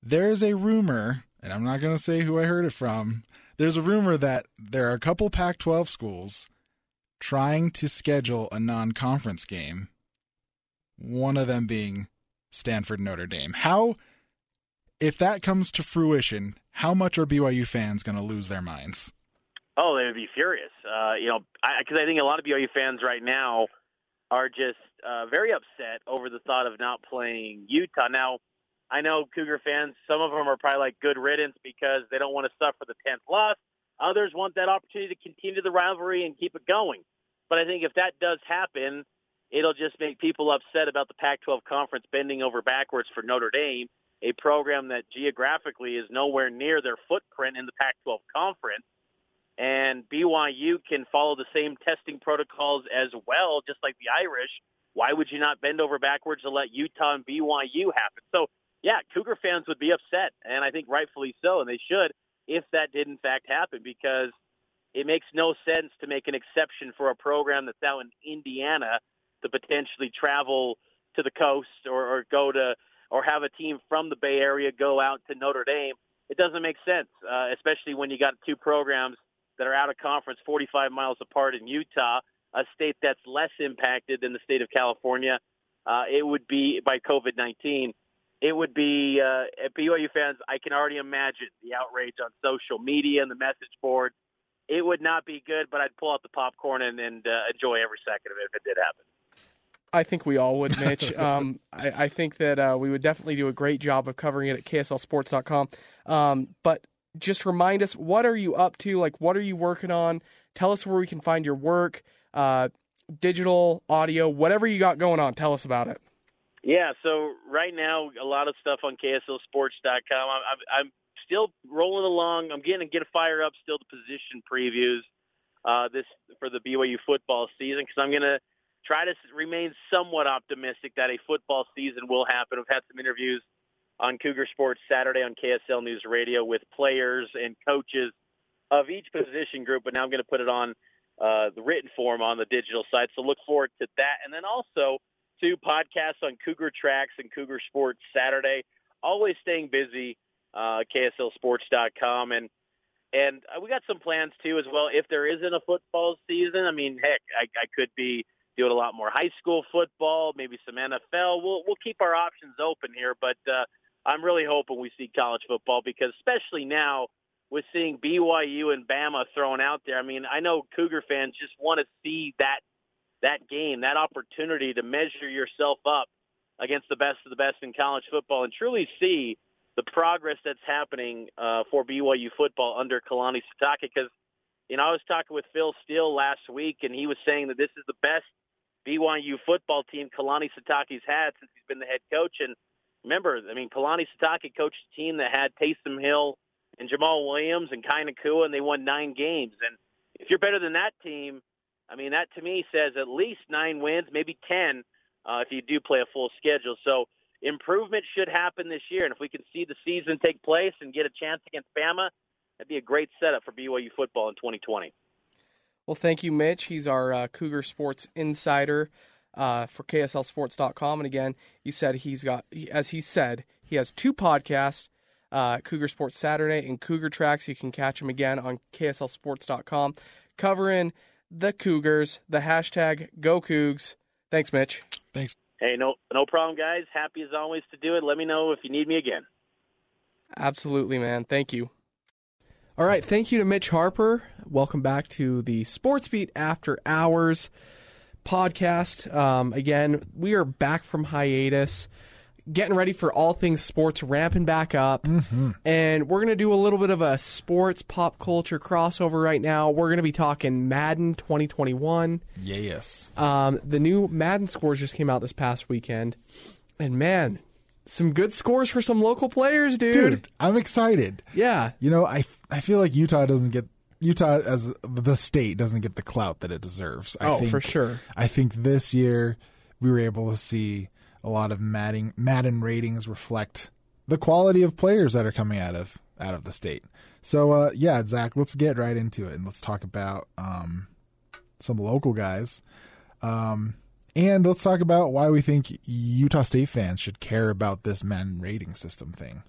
There's a rumor, and I'm not going to say who I heard it from. There's a rumor that there are a couple Pac 12 schools trying to schedule a non conference game, one of them being Stanford Notre Dame. How, if that comes to fruition, how much are BYU fans going to lose their minds? Oh, they would be furious. Uh, you know, because I, I think a lot of BYU fans right now are just uh, very upset over the thought of not playing Utah. Now, I know Cougar fans, some of them are probably like good riddance because they don't want to suffer the 10th loss. Others want that opportunity to continue the rivalry and keep it going. But I think if that does happen, it'll just make people upset about the Pac-12 conference bending over backwards for Notre Dame, a program that geographically is nowhere near their footprint in the Pac-12 conference and BYU can follow the same testing protocols as well, just like the Irish. Why would you not bend over backwards to let Utah and BYU happen? So, yeah, Cougar fans would be upset, and I think rightfully so, and they should if that did in fact happen, because it makes no sense to make an exception for a program that's out in Indiana to potentially travel to the coast or, or go to or have a team from the Bay Area go out to Notre Dame. It doesn't make sense, uh, especially when you got two programs that are out of conference 45 miles apart in Utah, a state that's less impacted than the state of California. Uh, it would be by COVID-19. It would be uh, BYU fans. I can already imagine the outrage on social media and the message board. It would not be good, but I'd pull out the popcorn and, and uh, enjoy every second of it if it did happen. I think we all would, Mitch. um, I, I, think that uh, we would definitely do a great job of covering it at KSLSports.com. Um, but just remind us what are you up to? Like, what are you working on? Tell us where we can find your work, uh, digital, audio, whatever you got going on. Tell us about it. Yeah, so right now, a lot of stuff on KSLSports.com. I'm, I'm still rolling along. I'm getting get a fire up still the position previews uh, this for the BYU football season because I'm going to try to remain somewhat optimistic that a football season will happen. I've had some interviews on Cougar Sports Saturday on KSL News Radio with players and coaches of each position group, but now I'm going to put it on uh, the written form on the digital site. So look forward to that. And then also two podcasts on Cougar Tracks and Cougar Sports Saturday. Always staying busy, uh, KSLSports.com. And and uh, we got some plans too as well. If there isn't a football season, I mean, heck, I, I could be doing a lot more high school football, maybe some NFL. We'll we'll keep our options open here, but uh, I'm really hoping we see college football because especially now with seeing BYU and Bama thrown out there. I mean, I know Cougar fans just want to see that that game, that opportunity to measure yourself up against the best of the best in college football and truly see the progress that's happening uh, for BYU football under Kalani Sitake. Because you know, I was talking with Phil Steele last week, and he was saying that this is the best BYU football team Kalani Sitake's had since he's been the head coach. And remember, I mean, Kalani Sitake coached a team that had Taysom Hill and Jamaal Williams and Kai Nacua, and they won nine games. And if you're better than that team, I mean, that to me says at least nine wins, maybe 10 uh, if you do play a full schedule. So improvement should happen this year. And if we can see the season take place and get a chance against Bama, that'd be a great setup for BYU football in 2020. Well, thank you, Mitch. He's our uh, Cougar Sports insider uh, for KSLSports.com. And again, you said he's got, as he said, he has two podcasts, uh, Cougar Sports Saturday and Cougar Tracks. You can catch him again on KSLSports.com, covering the Cougars, the hashtag Go Cougs. Thanks, Mitch. Thanks. Hey, no, no problem, guys. Happy as always to do it. Let me know if you need me again. Absolutely, man. Thank you. All right, thank you to Mitch Harper. Welcome back to the Sports Beat After Hours podcast. Um, again, we are back from hiatus. getting ready for all things sports ramping back up. And we're going to do a little bit of a sports pop culture crossover right now. We're going to be talking Madden 2021. Yes. Um, the new Madden scores just came out this past weekend. And man, some good scores for some local players, dude. Dude, I'm excited. Yeah. You know, I, I feel like Utah doesn't get Utah as the state doesn't get the clout that it deserves. I Oh, think, for sure. I think this year we were able to see a lot of Madden Madden ratings reflect the quality of players that are coming out of out of the state. So uh, yeah, Zach, let's get right into it and let's talk about um, some local guys. Um, and let's talk about why we think Utah State fans should care about this Madden rating system thing.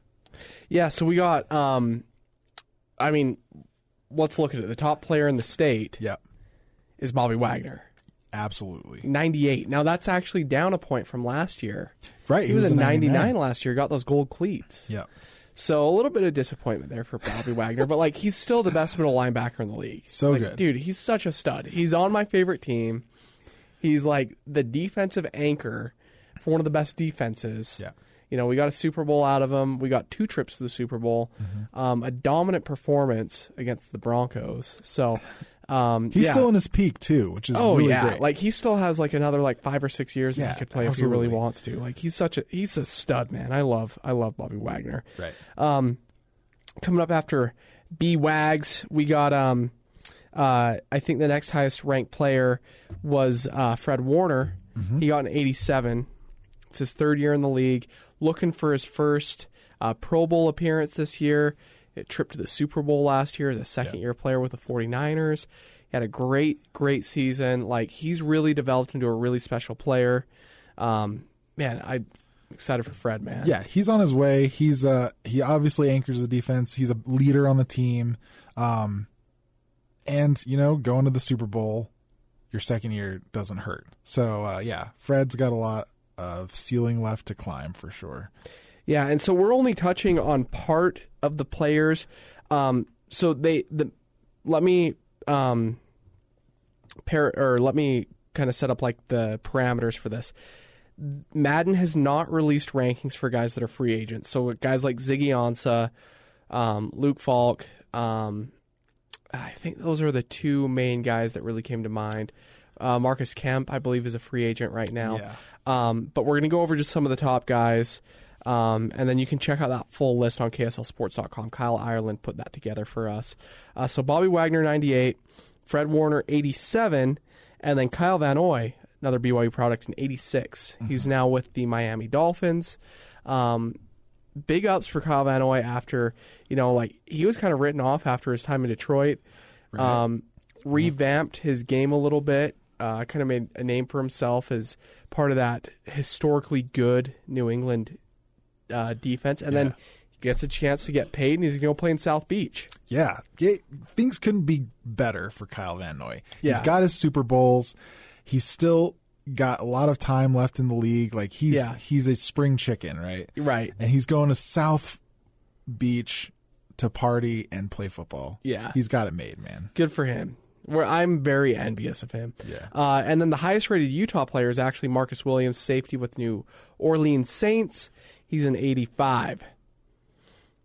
Yeah, so we got um I mean, let's look at it. The top player in the state Yep, is Bobby Wagner. absolutely. 98. Now that's actually down a point from last year. Right, He, was, a 99, last year, got those gold cleats. Yep. So a little bit of disappointment there for Bobby Wagner, but like he's still the best middle linebacker in the league. So Like, good. dude. He's such a stud. He's on my favorite team. He's like the defensive anchor for one of the best defenses. Yeah. You know, we got a Super Bowl out of him. We got two trips to the Super Bowl. Mm-hmm. Um, a dominant performance against the Broncos. So um, He's yeah. still in his peak too, which is Oh really yeah, great. like he still has like another like five or six years that he could play if he really wants to. Like he's such a he's a stud, man. I love I love Bobby Wagner. right. Um, coming up after B Wags, we got um, uh, I think the next highest ranked player was uh, Fred Warner. He got an 87. It's his third year in the league, looking for his first uh, Pro Bowl appearance this year. A trip to the Super Bowl last year as a second year player with the 49ers. He had a great, great season. Like he's really developed into a really special player. Um, man, I'm excited for Fred, man. Yeah, he's on his way. He's uh he obviously anchors the defense. He's a leader on the team. Um and you know, going to the Super Bowl your second year doesn't hurt. So uh yeah, Fred's got a lot of ceiling left to climb for sure. Yeah, and so we're only touching on part of the players. Um, so they the let me um, pair or let me kind of set up like the parameters for this. Madden has not released rankings for guys that are free agents. So guys like Ziggy Ansah, um, Luke Falk, um, I think those are the two main guys that really came to mind. Uh, Marcus Kemp, I believe, is a free agent right now. Yeah. Um, but we're going to go over just some of the top guys. Um, and then you can check out that full list on KSLSports.com. Kyle Ireland put that together for us. Uh, so Bobby Wagner, 98, Fred Warner, 87, and then Kyle Van Noy, another BYU product, in 86. He's now with the Miami Dolphins. Um, big ups for Kyle Van Noy after, you know, like he was kind of written off after his time in Detroit. Um, revamped his game a little bit. Uh, kind of made a name for himself as part of that historically good New England uh, defense, and then he gets a chance to get paid, and he's going to go play in South Beach. Yeah, yeah, things couldn't be better for Kyle Van Noy. Yeah. He's got his Super Bowls. He's still got a lot of time left in the league. Like he's Yeah. he's a spring chicken, right? Right. And he's going to South Beach to party and play football. Yeah. He's got it made, man. Good for him. Where I'm very envious of him. Yeah. Uh, and then the highest rated Utah player is actually Marcus Williams, safety with New Orleans Saints. He's an 85.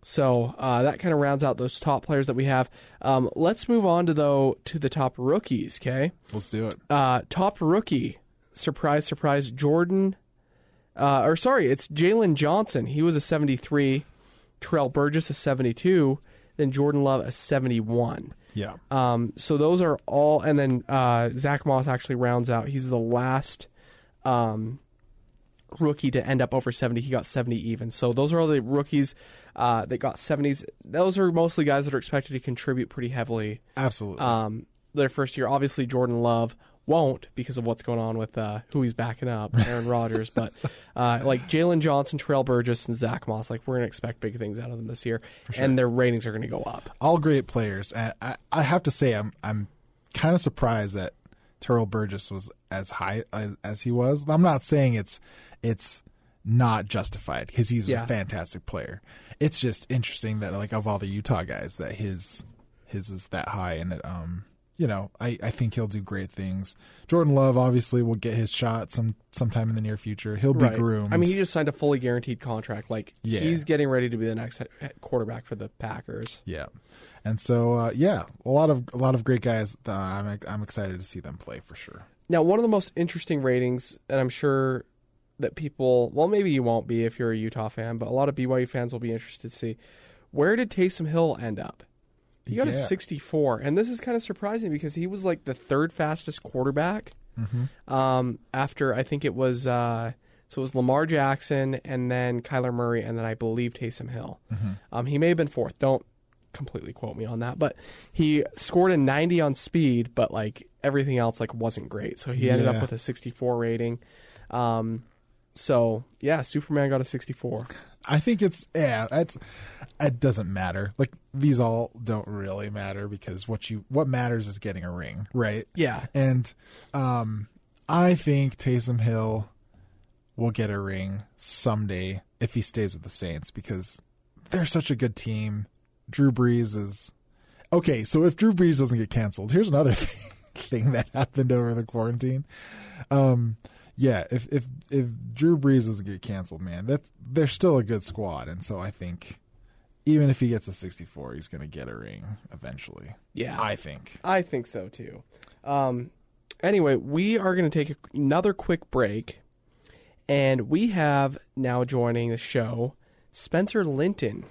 So uh, that kind of rounds out those top players that we have. Um, let's move on to though to the top rookies. Okay. Let's do it. Uh, top rookie, surprise, surprise, Jordan. Uh, or sorry, it's Jaylon Johnson. He was a 73. Terrell Burgess a 72. Then Jordan Love a 71. Yeah. Um, so those are all, and then uh, Zach Moss actually rounds out. He's the last um, rookie to end up over 70. He got 70 even. So those are all the rookies uh, that got 70s. Those are mostly guys that are expected to contribute pretty heavily Absolutely. um, their first year. Obviously, Jordan Love won't because of what's going on with uh, who he's backing up, Aaron Rodgers. But uh, like Jaylon Johnson, Terrell Burgess, and Zach Moss, like we're going to expect big things out of them this year, and their ratings are going to go up. All great players. And I, I have to say, I'm I'm kind of surprised that Terrell Burgess was as high as, as he was. I'm not saying it's it's not justified because he's Yeah. a fantastic player. It's just interesting that like of all the Utah guys, that his his is that high, and it, um you know, I, I think he'll do great things. Jordan Love obviously will get his shot some sometime in the near future. He'll be Right. groomed. I mean, he just signed a fully guaranteed contract. Like Yeah. he's getting ready to be the next quarterback for the Packers. yeah, and so uh, yeah, a lot of a lot of great guys. Uh, I'm I'm excited to see them play for sure. Now, one of the most interesting ratings, and I'm sure that people, well, maybe you won't be if you're a Utah fan, but a lot of BYU fans will be interested to see where did Taysom Hill end up? He got a 64, and this is kind of surprising because he was like the third fastest quarterback um, after I think it was uh, so it was Lamar Jackson and then Kyler Murray and then I believe Taysom Hill. Um, he may have been fourth. Don't completely quote me on that, but he scored a 90 on speed, but like everything else like wasn't great. So he ended Yeah. up with a 64 rating. Um, so yeah, Superman got a 64. I think it's yeah, that's it doesn't matter. Like these all don't really matter because what you what matters is getting a ring, right? Yeah. And um I think Taysom Hill will get a ring someday if he stays with the Saints because they're such a good team. Drew Brees is okay. So if Drew Brees doesn't get canceled, here's another thing, thing that happened over the quarantine. Um, yeah, if if if Drew Brees doesn't get canceled, man, that's they're still a good squad, and so I think even if he gets a 64, he's going to get a ring eventually. Yeah. I think. I think so too. Um, anyway, we are going to take another quick break, and we have now joining the show Spencer Linton.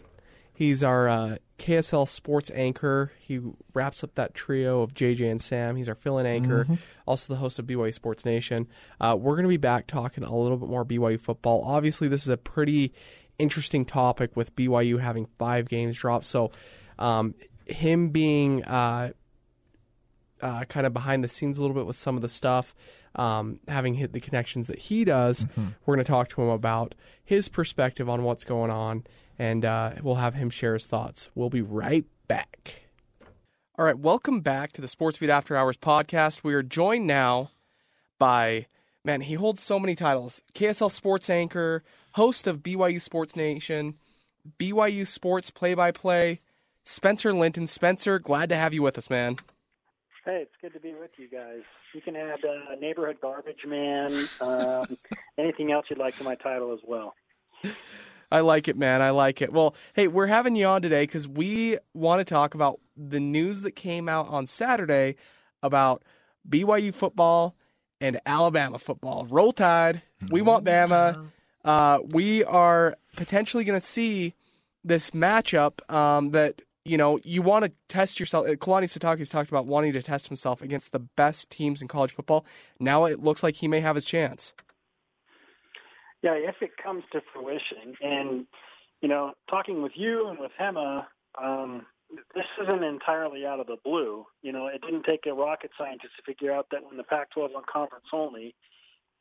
He's our uh, KSL sports anchor. He wraps up that trio of JJ and Sam. He's our fill-in anchor, also the host of BYU Sports Nation. Uh, we're going to be back talking a little bit more BYU football. Obviously, this is a pretty interesting topic with BYU having five games dropped. So, um, him being uh, uh, kind of behind the scenes a little bit with some of the stuff, um, having hit the connections that he does. We're going to talk to him about his perspective on what's going on, and uh, we'll have him share his thoughts. We'll be right back. All right, welcome back to the Sports Beat After Hours podcast. We are joined now by man, he holds so many titles: KSL Sports Anchor, host of BYU Sports Nation, BYU Sports Play-by-Play. Spencer Linton. Spencer, glad to have you with us, man. Hey, it's good to be with you guys. You can add uh, neighborhood garbage man, um, anything else you'd like to my title as well. I like it, man. I like it. Well, hey, we're having you on today because we want to talk about the news that came out on Saturday about BYU football and Alabama football. Roll Tide. We want Bama. Uh, we are potentially going to see this matchup um, that you know you want to test yourself. uh, Kalani Sitake's talked about wanting to test himself against the best teams in college football. Now it looks like he may have his chance. Yeah, if it comes to fruition, and you know, talking with you and with Hema, um, this isn't entirely out of the blue. You know, it didn't take a rocket scientist to figure out that when the Pac-12 went conference only,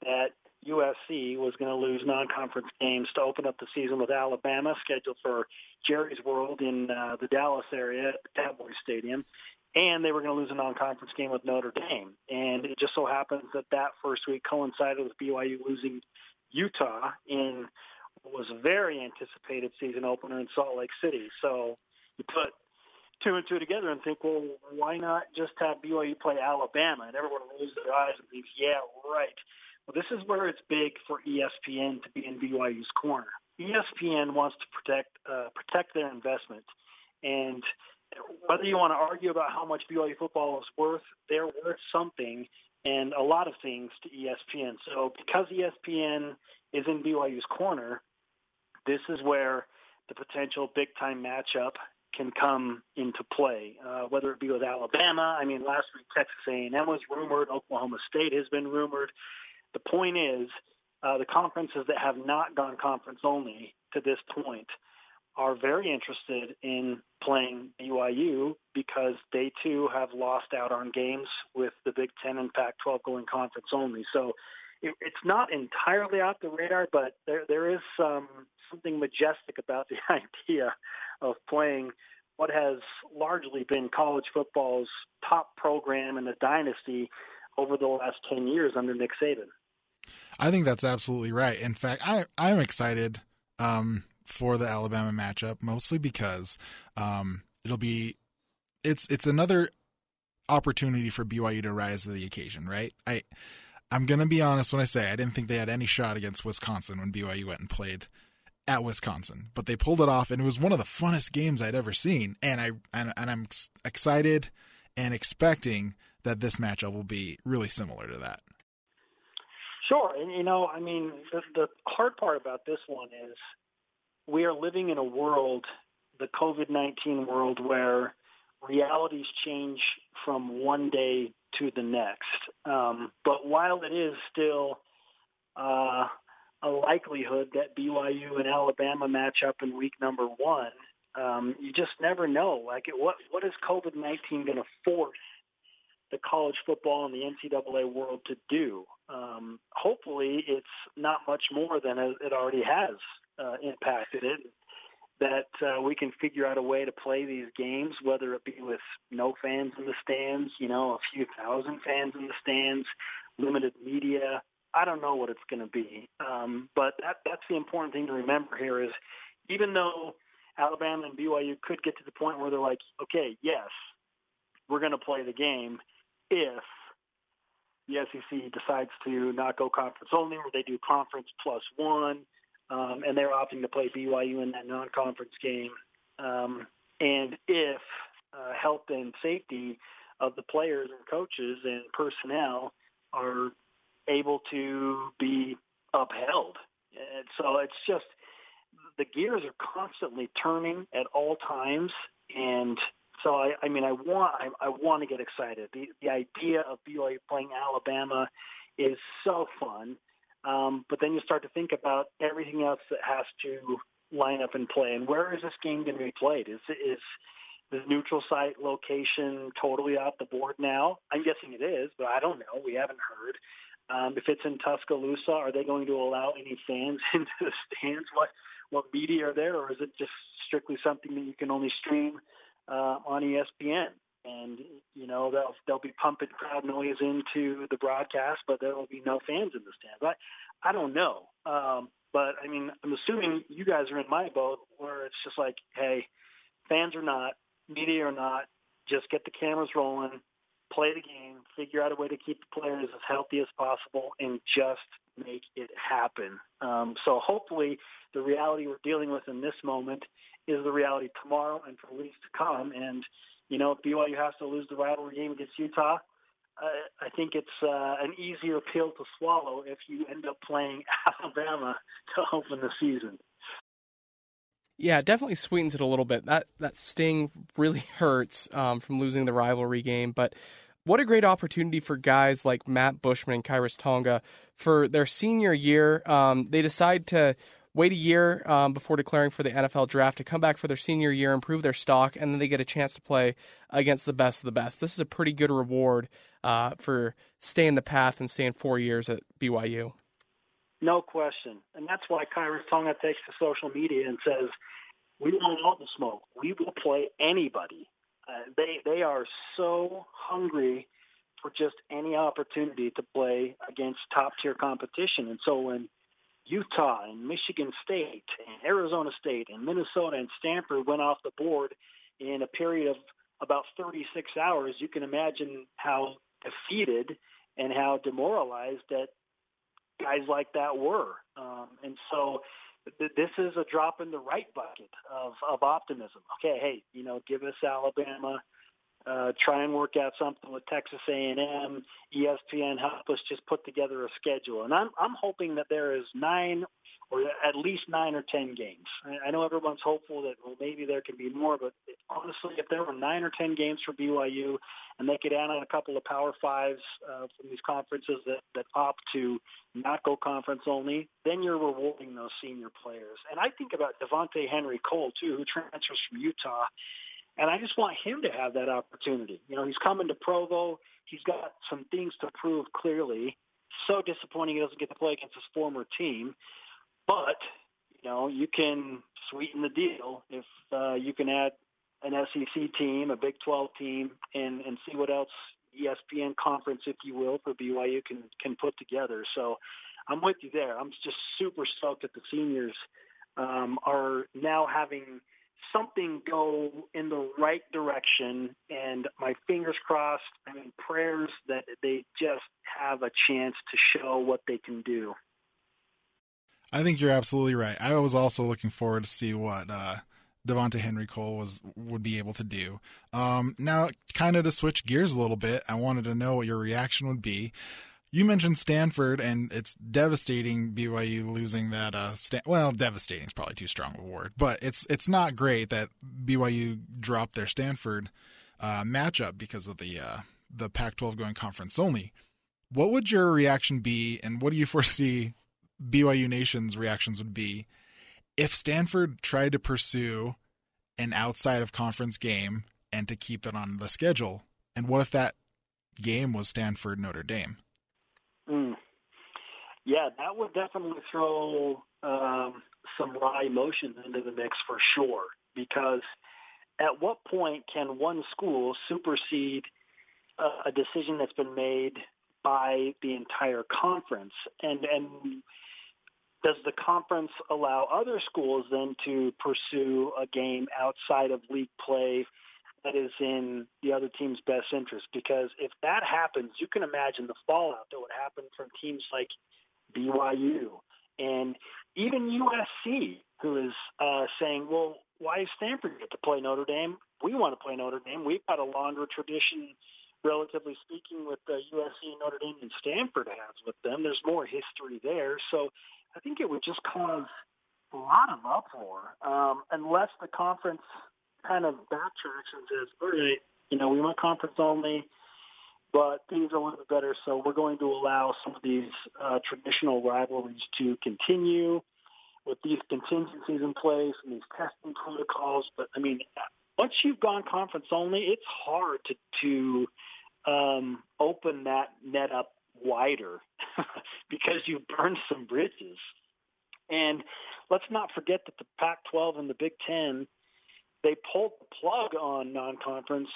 that USC was going to lose non-conference games to open up the season with Alabama, scheduled for Jerry's World in uh, the Dallas area Cowboys Stadium, and they were going to lose a non-conference game with Notre Dame. And it just so happens that that first week coincided with BYU losing Utah in what was a very anticipated season opener in Salt Lake City. So you put two and two together and think, well, why not just have BYU play Alabama? And everyone rolls their eyes and thinks, yeah, right. Well, this is where it's big for ESPN to be in BYU's corner. ESPN wants to protect uh, protect their investment, and whether you want to argue about how much BYU football is worth, they're worth something and a lot of things to ESPN. So because ESPN is in BYU's corner, this is where the potential big time matchup can come into play. Uh, whether it be with Alabama, I mean, last week Texas A&M was rumored, Oklahoma State has been rumored. The point is, uh, the conferences that have not gone conference only to this point are very interested in playing BYU because they too have lost out on games with the Big Ten and Pac-12 going conference only. So it, it's not entirely off the radar, but there there is some something majestic about the idea of playing what has largely been college football's top program in the dynasty over the last 10 years under Nick Saban. I think that's absolutely right. In fact, I I'm excited um, for the Alabama matchup mostly because um, it'll be it's it's another opportunity for BYU to rise to the occasion, right? I I'm gonna be honest when I say I didn't think they had any shot against Wisconsin when BYU went and played at Wisconsin, but they pulled it off, and it was one of the funnest games I'd ever seen. And I and, and I'm excited and expecting that this matchup will be really similar to that. Sure, and you know, I mean, the, the hard part about this one is we are living in a world, the COVID nineteen world, where realities change from one day to the next. Um, but while it is still uh, a likelihood that BYU and Alabama match up in week number one, um, you just never know. Like, what what is COVID nineteen going to force the college football and the NCAA world to do? Um, hopefully, it's not much more than it already has uh, impacted it that uh, we can figure out a way to play these games, whether it be with no fans in the stands, you know, a few thousand fans in the stands, limited media. I don't know what it's going to be, um, but that, that's the important thing to remember here is even though Alabama and BYU could get to the point where they're like, okay, yes, we're going to play the game if the SEC decides to not go conference only, or they do conference plus one um, and they're opting to play BYU in that non-conference game. Um, and if uh, health and safety of the players and coaches and personnel are able to be upheld. And so it's just the gears are constantly turning at all times, and so I, I mean, I want I, I want to get excited. The the idea of BYU playing Alabama is so fun. Um, but then you start to think about everything else that has to line up and play. And where is this game going to be played? Is is the neutral site location totally off the board now? I'm guessing it is, but I don't know. We haven't heard. Um, if it's in Tuscaloosa, are they going to allow any fans into the stands? What what media are there, or is it just strictly something that you can only stream uh, on ESPN? and you know they'll they'll be pumping crowd noise into the broadcast, but there will be no fans in the stands. I I don't know, um, but I mean I'm assuming you guys are in my boat where it's just like, hey, fans or not, media or not, just get the cameras rolling, play the game, figure out a way to keep the players as healthy as possible, and just make it happen. Um, so hopefully the reality we're dealing with in this moment is the reality tomorrow and for weeks to come. And you know, if BYU has to lose the rivalry game against Utah, uh, I think it's uh, an easier pill to swallow if you end up playing Alabama to open the season. Yeah, definitely sweetens it a little bit. That that sting really hurts um, from losing the rivalry game, but what a great opportunity for guys like Matt Bushman and Khyiris Tonga for their senior year. Um, they decide to wait a year um, before declaring for the NFL draft to come back for their senior year, improve their stock, and then they get a chance to play against the best of the best. This is a pretty good reward uh, for staying the path and staying four years at BYU. No question. And that's why Khyiris Tonga takes to social media and says, we won't want the smoke. We will play anybody. Uh, they, they are so hungry for just any opportunity to play against top tier competition. And so when Utah and Michigan State and Arizona State and Minnesota and Stanford went off the board in a period of about 36 hours, you can imagine how defeated and how demoralized that guys like that were. Um, and so th- this is a drop in the right bucket of, of optimism. Okay, hey, you know, give us Alabama, uh, try and work out something with Texas A&M, ESPN, help us just put together a schedule. And I'm I'm hoping that there is nine or at least nine or ten games. I, I know everyone's hopeful that well maybe there can be more, but honestly, if there were nine or ten games for BYU and they could add on a couple of Power Fives uh, from these conferences that that opt to not go conference only, then you're rewarding those senior players. And I think about Devonta'e Henry Cole too, who transfers from Utah and I just want him to have that opportunity. You know, he's coming to Provo. He's got some things to prove clearly. So disappointing he doesn't get to play against his former team. But, you know, you can sweeten the deal if uh, you can add an SEC team, a Big 12 team, and, and see what else ESPN conference, if you will, for BYU can, can put together. So I'm with you there. I'm just super stoked that the seniors um, are now having – something go in the right direction. And my fingers crossed. I mean, prayers that they just have a chance to show what they can do. I think you're absolutely right. I was also looking forward to see what uh, Devonta'e Henry Cole was would be able to do. Um, now, kind of to switch gears a little bit, I wanted to know what your reaction would be. You mentioned Stanford, and it's devastating BYU losing that. Uh, Stan- well, devastating is probably too strong a word, but it's it's not great that BYU dropped their Stanford uh, matchup because of the uh, the Pac-12 going conference only. What would your reaction be, and what do you foresee BYU Nation's reactions would be if Stanford tried to pursue an outside of conference game and to keep it on the schedule? And what if that game was Stanford Notre Dame? Yeah, that would definitely throw um, some raw emotions into the mix for sure. Because at what point can one school supersede a, a decision that's been made by the entire conference? And and does the conference allow other schools then to pursue a game outside of league play that is in the other team's best interest. Because if that happens, you can imagine the fallout that would happen from teams like BYU and even USC, who is uh, saying, well, why does Stanford get to play Notre Dame? We want to play Notre Dame. We've got a longer tradition, relatively speaking, with the USC, Notre Dame, than Stanford has with them. There's more history there. So I think it would just cause a lot of uproar um, unless the conference – kind of backtracks and says, all right, you know, we want conference only, but things are a little bit better, so we're going to allow some of these uh, traditional rivalries to continue with these contingencies in place and these testing protocols. But I mean, once you've gone conference only, it's hard to to um, open that net up wider because you've burned some bridges. And let's not forget that the Pac-12 and the Big Ten they pulled the plug on non-conference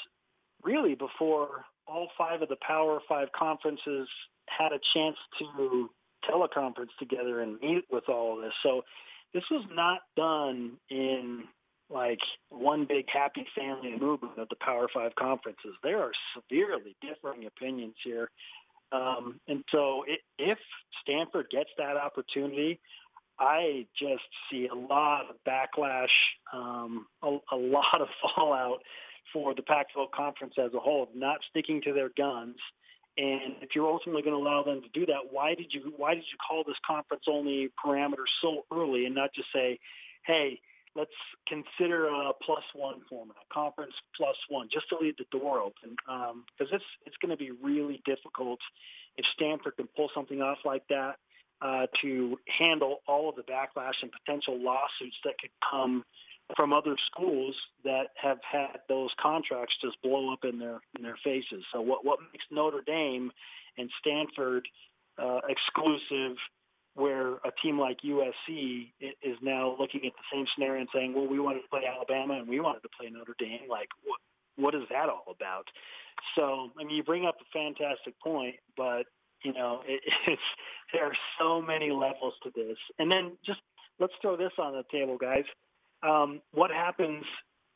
really before all five of the Power Five conferences had a chance to teleconference together and meet with all of this. So this was not done in like one big happy family movement of the Power Five conferences. There are severely differing opinions here. Um, and so it, if Stanford gets that opportunity, I just see a lot of backlash, um, a, a lot of fallout for the Pac-12 conference as a whole, not sticking to their guns. And if you're ultimately going to allow them to do that, why did you why did you call this conference only parameter so early and not just say, hey, let's consider a plus one format, conference plus one, just to leave the door open, because um, it's it's going to be really difficult if Stanford can pull something off like that uh, to handle all of the backlash and potential lawsuits that could come from other schools that have had those contracts just blow up in their in their faces. So what what makes Notre Dame and Stanford uh, exclusive, where a team like USC is now looking at the same scenario and saying, well, we wanted to play Alabama and we wanted to play Notre Dame. Like what what is that all about? So I mean, you bring up a fantastic point, but you know, it, it's there are so many levels to this. And then just let's throw this on the table, guys. Um, what happens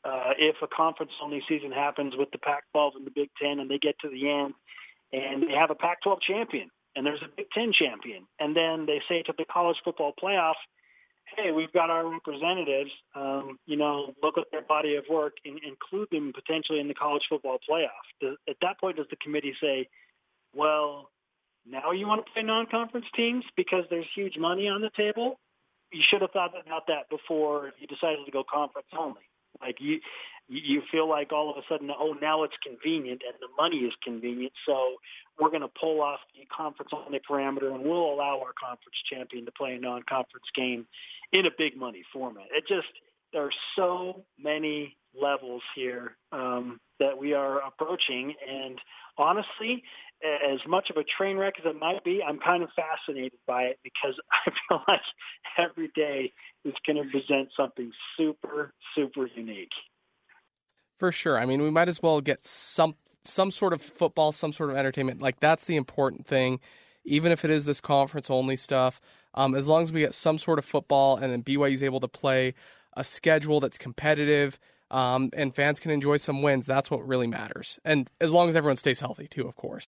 uh, if a conference-only season happens with the Pac-12 and the Big Ten, and they get to the end and they have a Pac-12 champion and there's a Big Ten champion, and then they say to the college football playoff, "Hey, we've got our representatives. Um, you know, look at their body of work and include them potentially in the college football playoff." Does, at that point, does the committee say, "Well, now you want to play non-conference teams because there's huge money on the table. You should have thought about that before you decided to go conference only. Like you, you feel like all of a sudden, oh, now it's convenient and the money is convenient, so we're going to pull off the conference only parameter and we'll allow our conference champion to play a non-conference game in a big money format. It just there are so many levels here um, that we are approaching, and honestly, as much of a train wreck as it might be, I'm kind of fascinated by it because I feel like every day is going to present something super, super unique. For sure. I mean, we might as well get some some sort of football, some sort of entertainment. Like that's the important thing, even if it is this conference only stuff. Um, as long as we get some sort of football, and then BYU is able to play a schedule that's competitive, um, and fans can enjoy some wins. That's what really matters. And as long as everyone stays healthy, too, of course.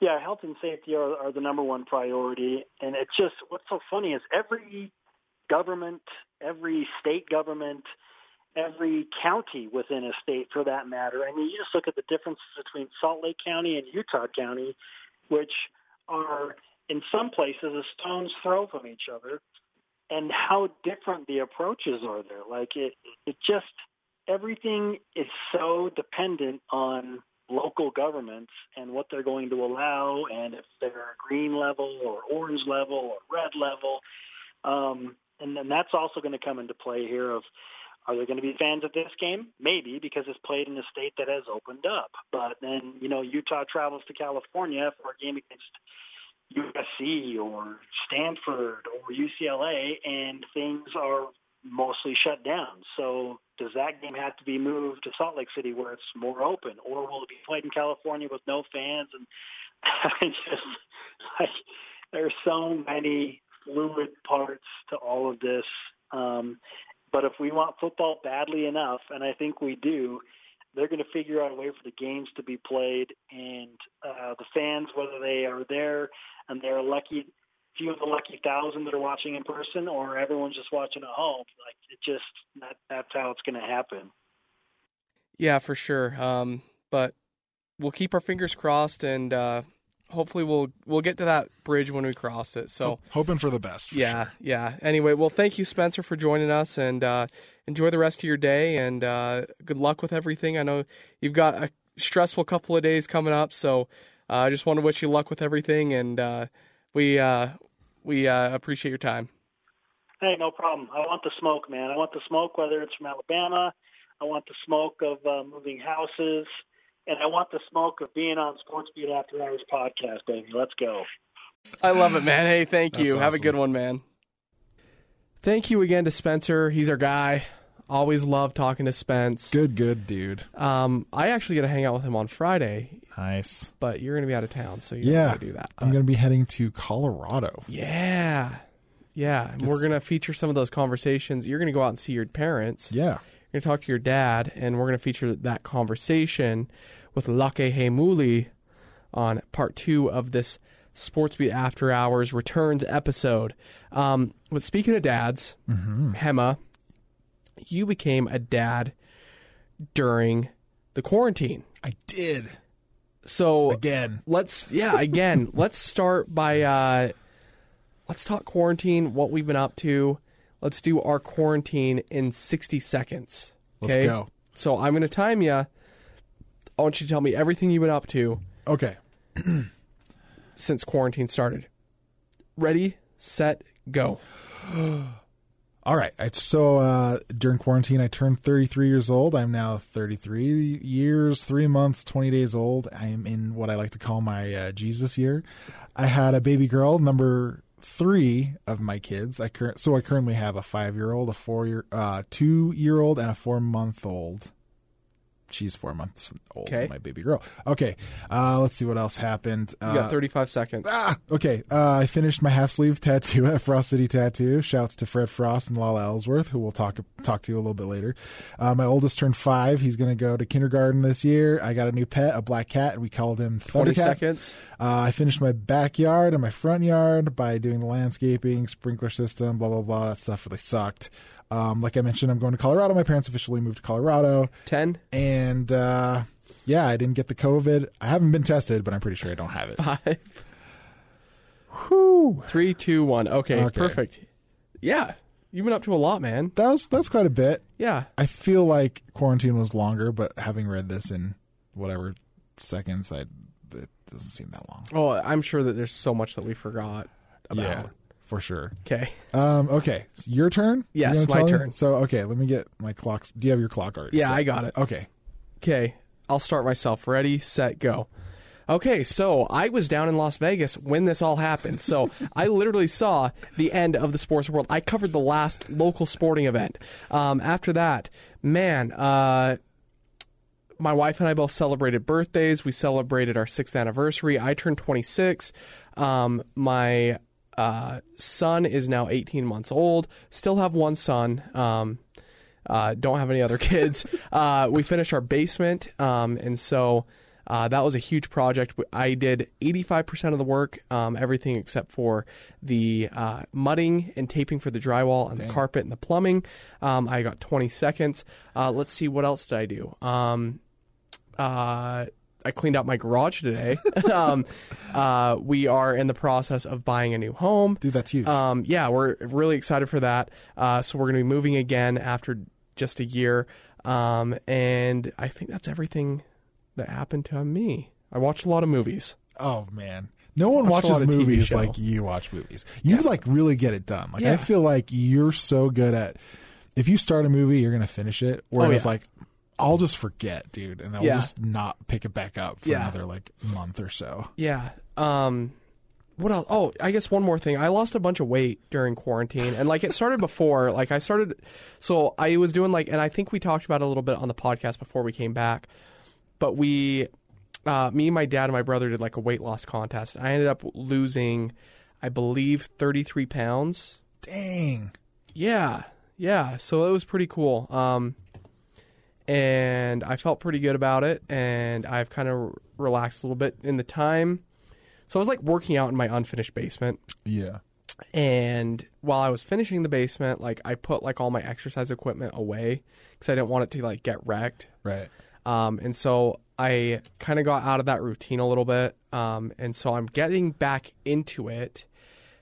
Yeah, health and safety are, are the number one priority. And it's just what's so funny is every government, every state government, every county within a state for that matter. I mean, you just look at the differences between Salt Lake County and Utah County, which are in some places a stone's throw from each other, and how different the approaches are there. Like it, it just everything is so dependent on local governments and what they're going to allow, and if they're green level or orange level or red level. Um, and then that's also going to come into play here of are there going to be fans at this game? Maybe because it's played in a state that has opened up. But then, you know, Utah travels to California for a game against USC or Stanford or UCLA and things are mostly shut down. So does that game have to be moved to Salt Lake City where it's more open or will it be played in California with no fans? And I just like there's so many fluid parts to all of this. Um, but if we want football badly enough, and I think we do, they're going to figure out a way for the games to be played, and uh, the fans, whether they are there and they're lucky, few of the lucky thousand that are watching in person, or everyone's just watching at home, like it just that, that's how it's going to happen. Yeah, for sure. Um, but we'll keep our fingers crossed and. Uh hopefully we'll we'll get to that bridge when we cross it. So hoping for the best. For yeah, sure. yeah. Anyway, well, thank you, Spencer, for joining us, and uh, enjoy the rest of your day. And uh, good luck with everything. I know you've got a stressful couple of days coming up, so uh, I just want to wish you luck with everything, and uh, we uh, we uh, appreciate your time. Hey, no problem. I want the smoke, man. I want the smoke, whether it's from Alabama. I want the smoke of moving houses and I want the smoke of being on Sports Beat After Hours podcast, baby. Let's go. I love it, man. Hey, thank you. That's Have a good one, man. Thank you again to Spencer. He's our guy. Always love talking to Spence. Good, good dude. Um, I actually get to hang out with him on Friday, Nice. but you're going to be out of town, so you're Yeah, going to do that. I'm but- going to be heading to Colorado. Yeah. Yeah. And we're It's- going to feature some of those conversations. You're going to go out and see your parents. Yeah. You're going to talk to your dad, and we're going to feature that conversation with Lake Hemuli on part two of this Sports Beat After Hours returns episode. Um, but speaking of dads, Hema, you became a dad during the quarantine. I did. So Again. let's yeah again let's start by uh let's talk quarantine what we've been up to let's do our quarantine in 60 seconds Let's okay? go. so i'm going to time you i want you to tell me everything you've been up to Okay. since quarantine started ready set go All right. So uh, during quarantine, I turned 33 years old. I'm now 33 years, three months, 20 days old. I'm in what I like to call my uh, Jesus year. I had a baby girl, number three of my kids. I cur- so I currently have a five year old, a four year, uh, two year old, and a four month old. She's four months old, Okay. my baby girl. Okay, uh, let's see what else happened. you Uh, got 35 seconds Ah, okay. Uh, I finished my half sleeve tattoo at Frost City Tattoo. Shouts to Fred Frost and Lala Ellsworth, who we'll talk talk to you a little bit later. Uh, my oldest turned five. He's going to go to kindergarten this year. I got a new pet, a black cat, and we called him 20 seconds Uh, I finished my backyard and my front yard by doing the landscaping, sprinkler system, blah blah blah. That stuff really sucked. Um, like I mentioned, I'm going to Colorado. My parents officially moved to Colorado, 10 and uh, yeah, I didn't get the COVID. I haven't been tested, but I'm pretty sure I don't have it. 5 Whew. 3 2 1 okay, Okay. perfect yeah you've been up to a lot man That was that's quite a bit. yeah I feel like quarantine was longer, but having read this in whatever seconds, I it doesn't seem that long. oh i'm sure that there's so much that we forgot about Yeah, for sure. okay Um, okay, it's your turn. Yes, You're gonna my tell me? turn. So okay, let me get my clocks. Do you have your clock already? Yeah, set? I got it. Okay. Okay, I'll start myself. Ready, set, go. Okay, so I was down in Las Vegas when this all happened. So I literally saw the end of the sports world. I covered the last local sporting event. Um, after that, man, uh, my wife and I both celebrated birthdays. We celebrated our sixth anniversary. I turned 26. Um, my uh, son is now 18 months old. Still have one son. Um, uh, don't have any other kids. uh, we finished our basement, um, and so uh, that was a huge project. I did 85% of the work, um, everything except for the uh, mudding and taping for the drywall and the carpet and the plumbing. Um, I got 20 seconds. Uh, let's see, what else did I do? Um, uh, I cleaned out my garage today. um, uh, we are in the process of buying a new home. Dude, that's huge. Um, yeah, we're really excited for that. Uh, so we're going to be moving again after just a year. Um, and I think that's everything that happened to me. I watched a lot of movies. oh man. No one watches lot of TV movies like you watch movies. You like really get it done. Like I feel like you're so good at if you start a movie, you're gonna finish it. Whereas Oh, yeah. like I'll just forget, dude, and I'll Yeah. just not pick it back up for Yeah. another like month or so. Yeah. Um, what else? Oh, I guess one more thing. I lost a bunch of weight during quarantine, and like it started before. Like I started, so I was doing like, and I think we talked about it a little bit on the podcast before we came back. But we, uh, me, my dad, and my brother did like a weight loss contest. I ended up losing, I believe, thirty three pounds. Dang. Yeah, yeah. So it was pretty cool. Um, and I felt pretty good about it, and I've kind of relaxed a little bit in the time. So I was like working out in my unfinished basement, Yeah. and while I was finishing the basement, like I put like all my exercise equipment away because I didn't want it to like get wrecked. Right. Um, and so I kind of got out of that routine a little bit. Um, and so I'm getting back into it,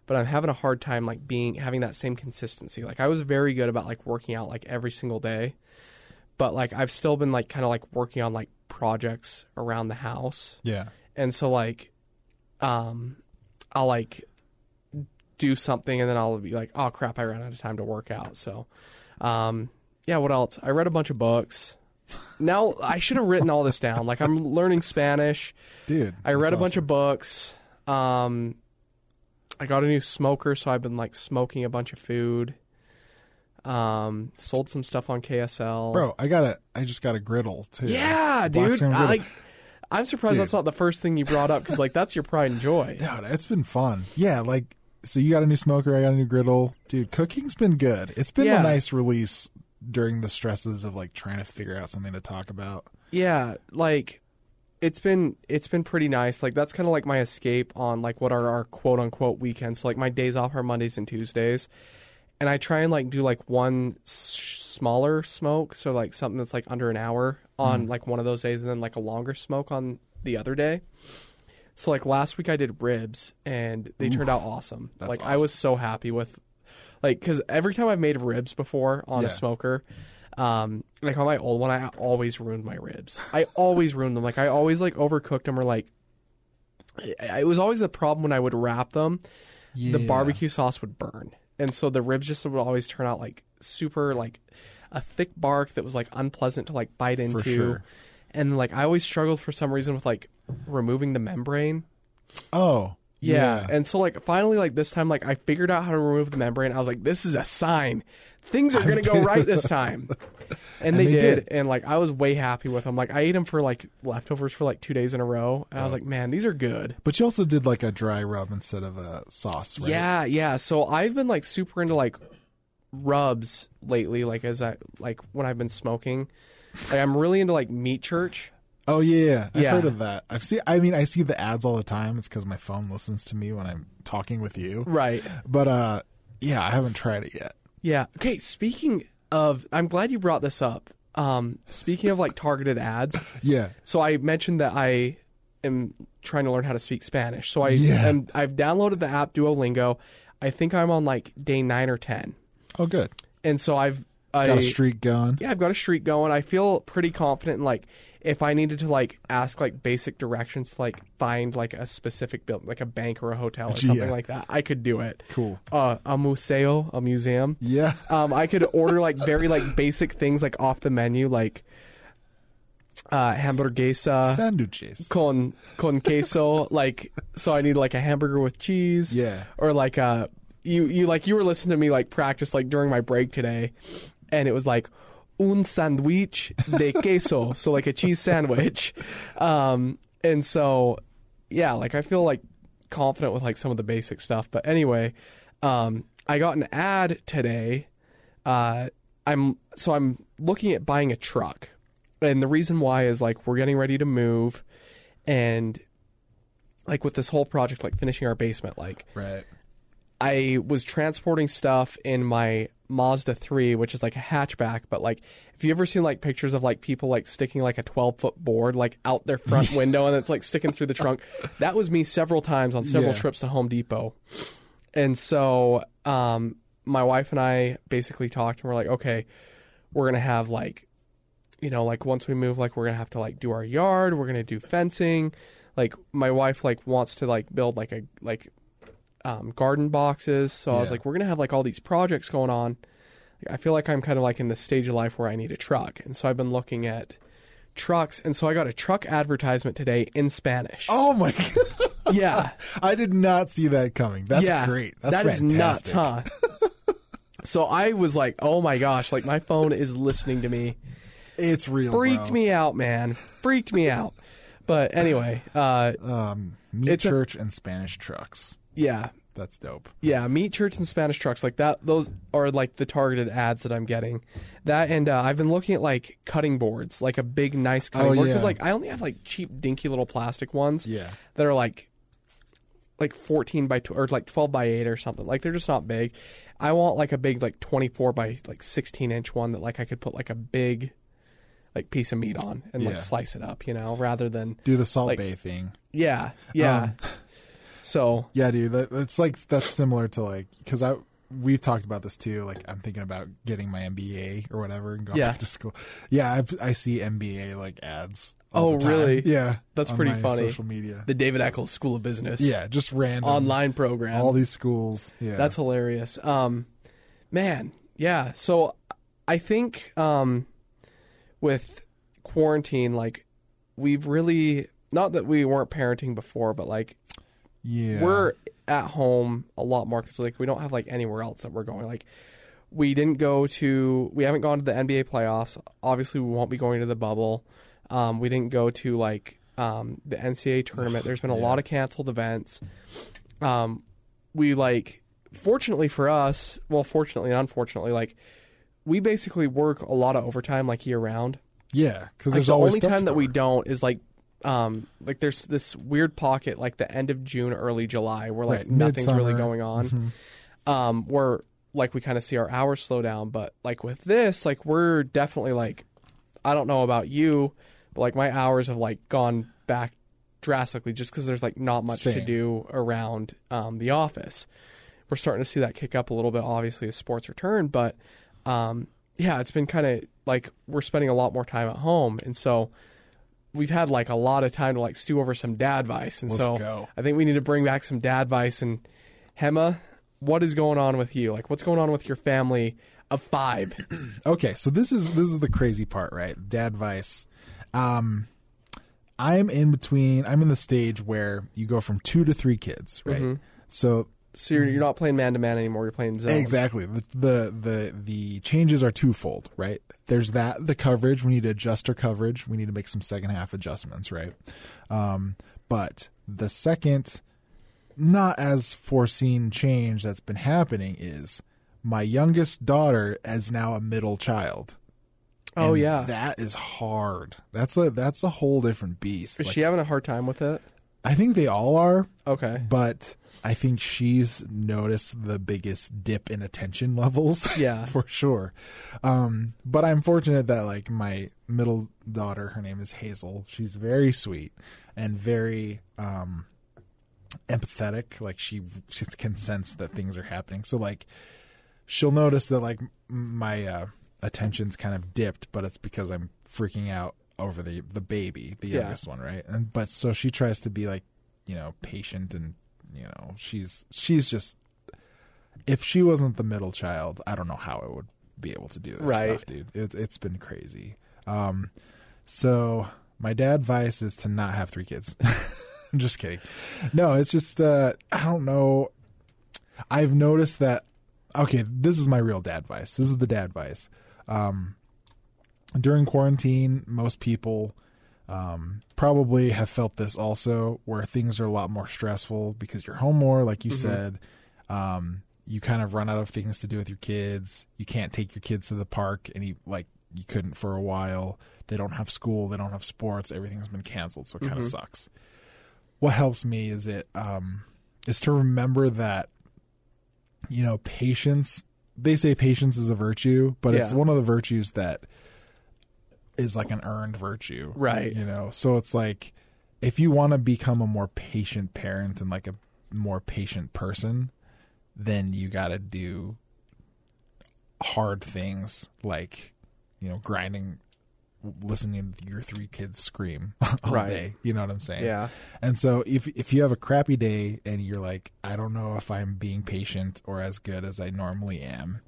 but I'm having a hard time like being having that same consistency. Like I was very good about like working out like every single day, but like I've still been like kind of like working on like projects around the house. Yeah. And so like, um, I'll like do something and then I'll be like, oh crap, I ran out of time to work out. So, um, yeah, what else? I read a bunch of books. Now I should have written all this down. Like I'm learning Spanish. Dude. I read a bunch of books. Um, I got a new smoker, so I've been like smoking a bunch of food. Um, sold some stuff on KSL. Bro, I got a I just got a griddle too. yeah, dude. I, like I'm surprised Dude. that's not the first thing you brought up because like that's your pride and joy. Dude, it's been fun. Yeah, like so you got a new smoker, I got a new griddle. Dude, cooking's been good. It's been Yeah. a nice release during the stresses of like trying to figure out something to talk about. Yeah, like it's been it's been pretty nice. Like that's kind of like my escape on like what are our quote unquote weekends. So, like my days off are Mondays and Tuesdays, and I try and like do like one s- smaller smoke, so like something that's like under an hour on Mm. like one of those days, and then like a longer smoke on the other day. So like last week I did ribs, and they turned out awesome. Like I was so happy with, like, because every time I've made ribs before on Yeah. a smoker. Um, like on my old one, I always ruined my ribs. I always ruined them. Like I always like overcooked them or like it was always the problem when I would wrap them. The barbecue sauce would burn, and so the ribs just would always turn out like super like a thick bark that was like unpleasant to like bite into. sure. And like I always struggled for some reason with like removing the membrane. Oh. Yeah. And so like finally like this time like I figured out how to remove the membrane. I was like, this is a sign. Things are gonna go right this time. And, And they, they did, did. and like I was way happy with them. Like I ate them for like leftovers for like two days in a row, and I was like, man, these are good. But you also did like a dry rub instead of a sauce, right? Yeah, yeah. So I've been like super into like rubs lately. Like as I like when I've been smoking, like I'm really into like meat church. Oh yeah, yeah. I've Yeah. heard of that. I've seen. I mean, I see the ads all the time. It's because my phone listens to me when I'm talking with you. Right. But uh, yeah, I haven't tried it yet. Yeah. Okay. Speaking of, I'm glad you brought this up. Um, speaking of like targeted ads, Yeah. so I mentioned that I am trying to learn how to speak Spanish. So I Yeah. am, I've downloaded the app Duolingo. I think I'm on like day nine or ten, Oh, good. and so I've I, Got a streak going. Yeah, I've got a streak going. I feel pretty confident in like if I needed to like ask like basic directions to like find like a specific building, like a bank or a hotel or something Yeah. like that, I could do it. Cool. Uh, a museo, a museum. Yeah. Um, I could order like very like basic things like off the menu, like uh, hamburguesa Sandwiches. con con queso. like, so I need like a hamburger with cheese. Yeah. Or like uh, you you like you were listening to me like practice like during my break today, and it was like un sandwich de queso, so like a cheese sandwich. Um, and so yeah, like I feel like confident with like some of the basic stuff. But anyway, um, I got an ad today. Uh, I'm so I'm looking at buying a truck, and the reason why is like we're getting ready to move, and like with this whole project, like finishing our basement, like Right. I was transporting stuff in my Mazda 3, which is like a hatchback, but like if you ever seen like pictures of like people like sticking like a 12 foot board like out their front window and it's like sticking through the trunk, that was me several times on several Yeah. trips to Home Depot. And so um, my wife and I basically talked and we're like, okay, we're going to have like, you know, like once we move, like we're going to have to like do our yard, we're going to do fencing. Like my wife like wants to like build like a like um, garden boxes. So I was Yeah. like, we're gonna have like all these projects going on. I feel like I'm kind of like in the stage of life where I need a truck, and so I've been looking at trucks, and so I got a truck advertisement today in Spanish. Oh my god. yeah, I did not see that coming. That's yeah, great. That's that is fantastic. nuts, huh? so I was like, oh my gosh, like my phone is listening to me. It's real. Freaked bro. me out, man. Freaked me out. But anyway, uh, Um, meat It's a- church and Spanish trucks. yeah, That's dope. Yeah, meat church and Spanish trucks like that. Those are like the targeted ads that I'm getting. That and uh, I've been looking at like cutting boards, like a big nice cutting Oh, board because yeah. like I only have like cheap dinky little plastic ones. Yeah. that are like like 14 by tw- or like 12 by 8 or something. Like they're just not big. I want like a big like 24 by like 16 inch one that like I could put like a big like piece of meat on and Yeah. like slice it up, you know, rather than Do the Salt Like- Bae thing. yeah, yeah. Um, so Yeah, dude. That, it's like that's similar to like because I we've talked about this too. Like I'm thinking about getting my MBA or whatever and going Yeah. back to school. Yeah, I've, I see MBA like ads. all Oh, the time. really? Yeah, That's on pretty my funny. Social media. the David Eccles School of Business. yeah, just random online program. All these schools. Yeah, That's hilarious. Um, man, yeah. So I think um, with quarantine, like we've really not that we weren't parenting before, but like yeah. we're at home a lot more because like we don't have like anywhere else that we're going. Like we didn't go to, we haven't gone to the NBA playoffs. Obviously, we won't be going to the bubble. Um, we didn't go to like um, the NCAA tournament. There's been a lot of canceled events. Um, we like, fortunately for us, well, fortunately and unfortunately, like we basically work a lot of overtime like year round. yeah because Like there's the always only stuff time that we don't is like um like there's this weird pocket like the end of June, early July where like Right, nothing's really going on. Mhm. Um where like we kind of see our hours slow down, but like with this, like we're definitely like I don't know about you, but like my hours have like gone back drastically just because there's like not much to do around um, the office. We're starting to see that kick up a little bit, obviously, as sports return. But um, yeah, it's been kind of like we're spending a lot more time at home, and so we've had like a lot of time to like stew over some dad advice. And Let's so go. I think we need to bring back some dad advice. And Hema, what is going on with you? Like, what's going on with your family of five? okay so this is this is the crazy part right dad advice. um i'm in between i'm in the stage where you go from two to three kids right Mhm. so So you're, you're not playing man to man anymore. You're playing zone. exactly the, the the the changes are twofold right there's that the coverage we need to adjust our coverage we need to make some second half adjustments right um but the second not as foreseen change that's been happening is my youngest daughter is now a middle child Oh and yeah. that is hard. That's a that's a whole different beast. is Like, she having a hard time with it? I think they all are, Okay. but I think she's noticed the biggest dip in attention levels. Yeah. for sure. Um, but I'm fortunate that like my middle daughter, her name is Hazel. She's very sweet and very um, empathetic. Like she, she can sense that things are happening. So like she'll notice that like my uh, attention's kind of dipped, but it's because I'm freaking out over the the baby, the Yeah. youngest one, right? And but so she tries to be like, you know, patient and you know, she's she's just if she wasn't the middle child, I don't know how I would be able to do this Right. stuff, dude. It's it's been crazy. Um so my dad advice is to not have three kids. I'm just kidding. No, it's just uh I don't know. I've noticed that okay, this is my real dad advice. This is the dad advice. Um during quarantine, most people um, probably have felt this also, where things are a lot more stressful because you're home more, like you Mhm. said. Um, you kind of run out of things to do with your kids. You can't take your kids to the park, and you like you couldn't for a while. They don't have school. They don't have sports. Everything's been canceled, so it kind of sucks. What helps me is it um, is to remember that you know patience. They say patience is a virtue, but it's one of the virtues that is like an earned virtue, Right. You know, so it's like if you want to become a more patient parent and like a more patient person, then you got to do hard things like you know grinding listening to your three kids scream all Right. day you know what i'm saying Yeah. and so if if you have a crappy day and you're like i don't know if i'm being patient or as good as i normally am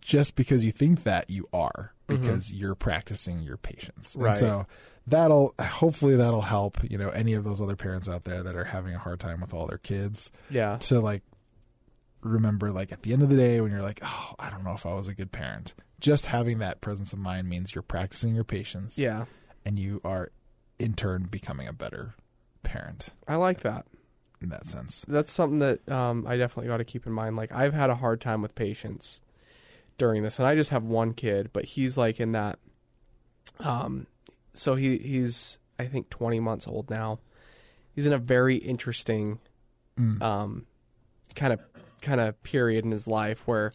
just because you think that you are because you're practicing your patience and Mm-hmm. So that'll hopefully that'll help you know any of those other parents out there that are having a hard time with all their kids Yeah. to like remember like at the end of the day when you're like oh i don't know if i was a good parent just having that presence of mind means you're practicing your patience Yeah. and you are in turn becoming a better parent I like that. in that sense That's something that um, I definitely got to keep in mind. Like I've had a hard time with patience during this, and I just have one kid, but he's like in that. Um, so he he's I think 20 months old now. He's in a very interesting Mm. um, kind of kind of period in his life where,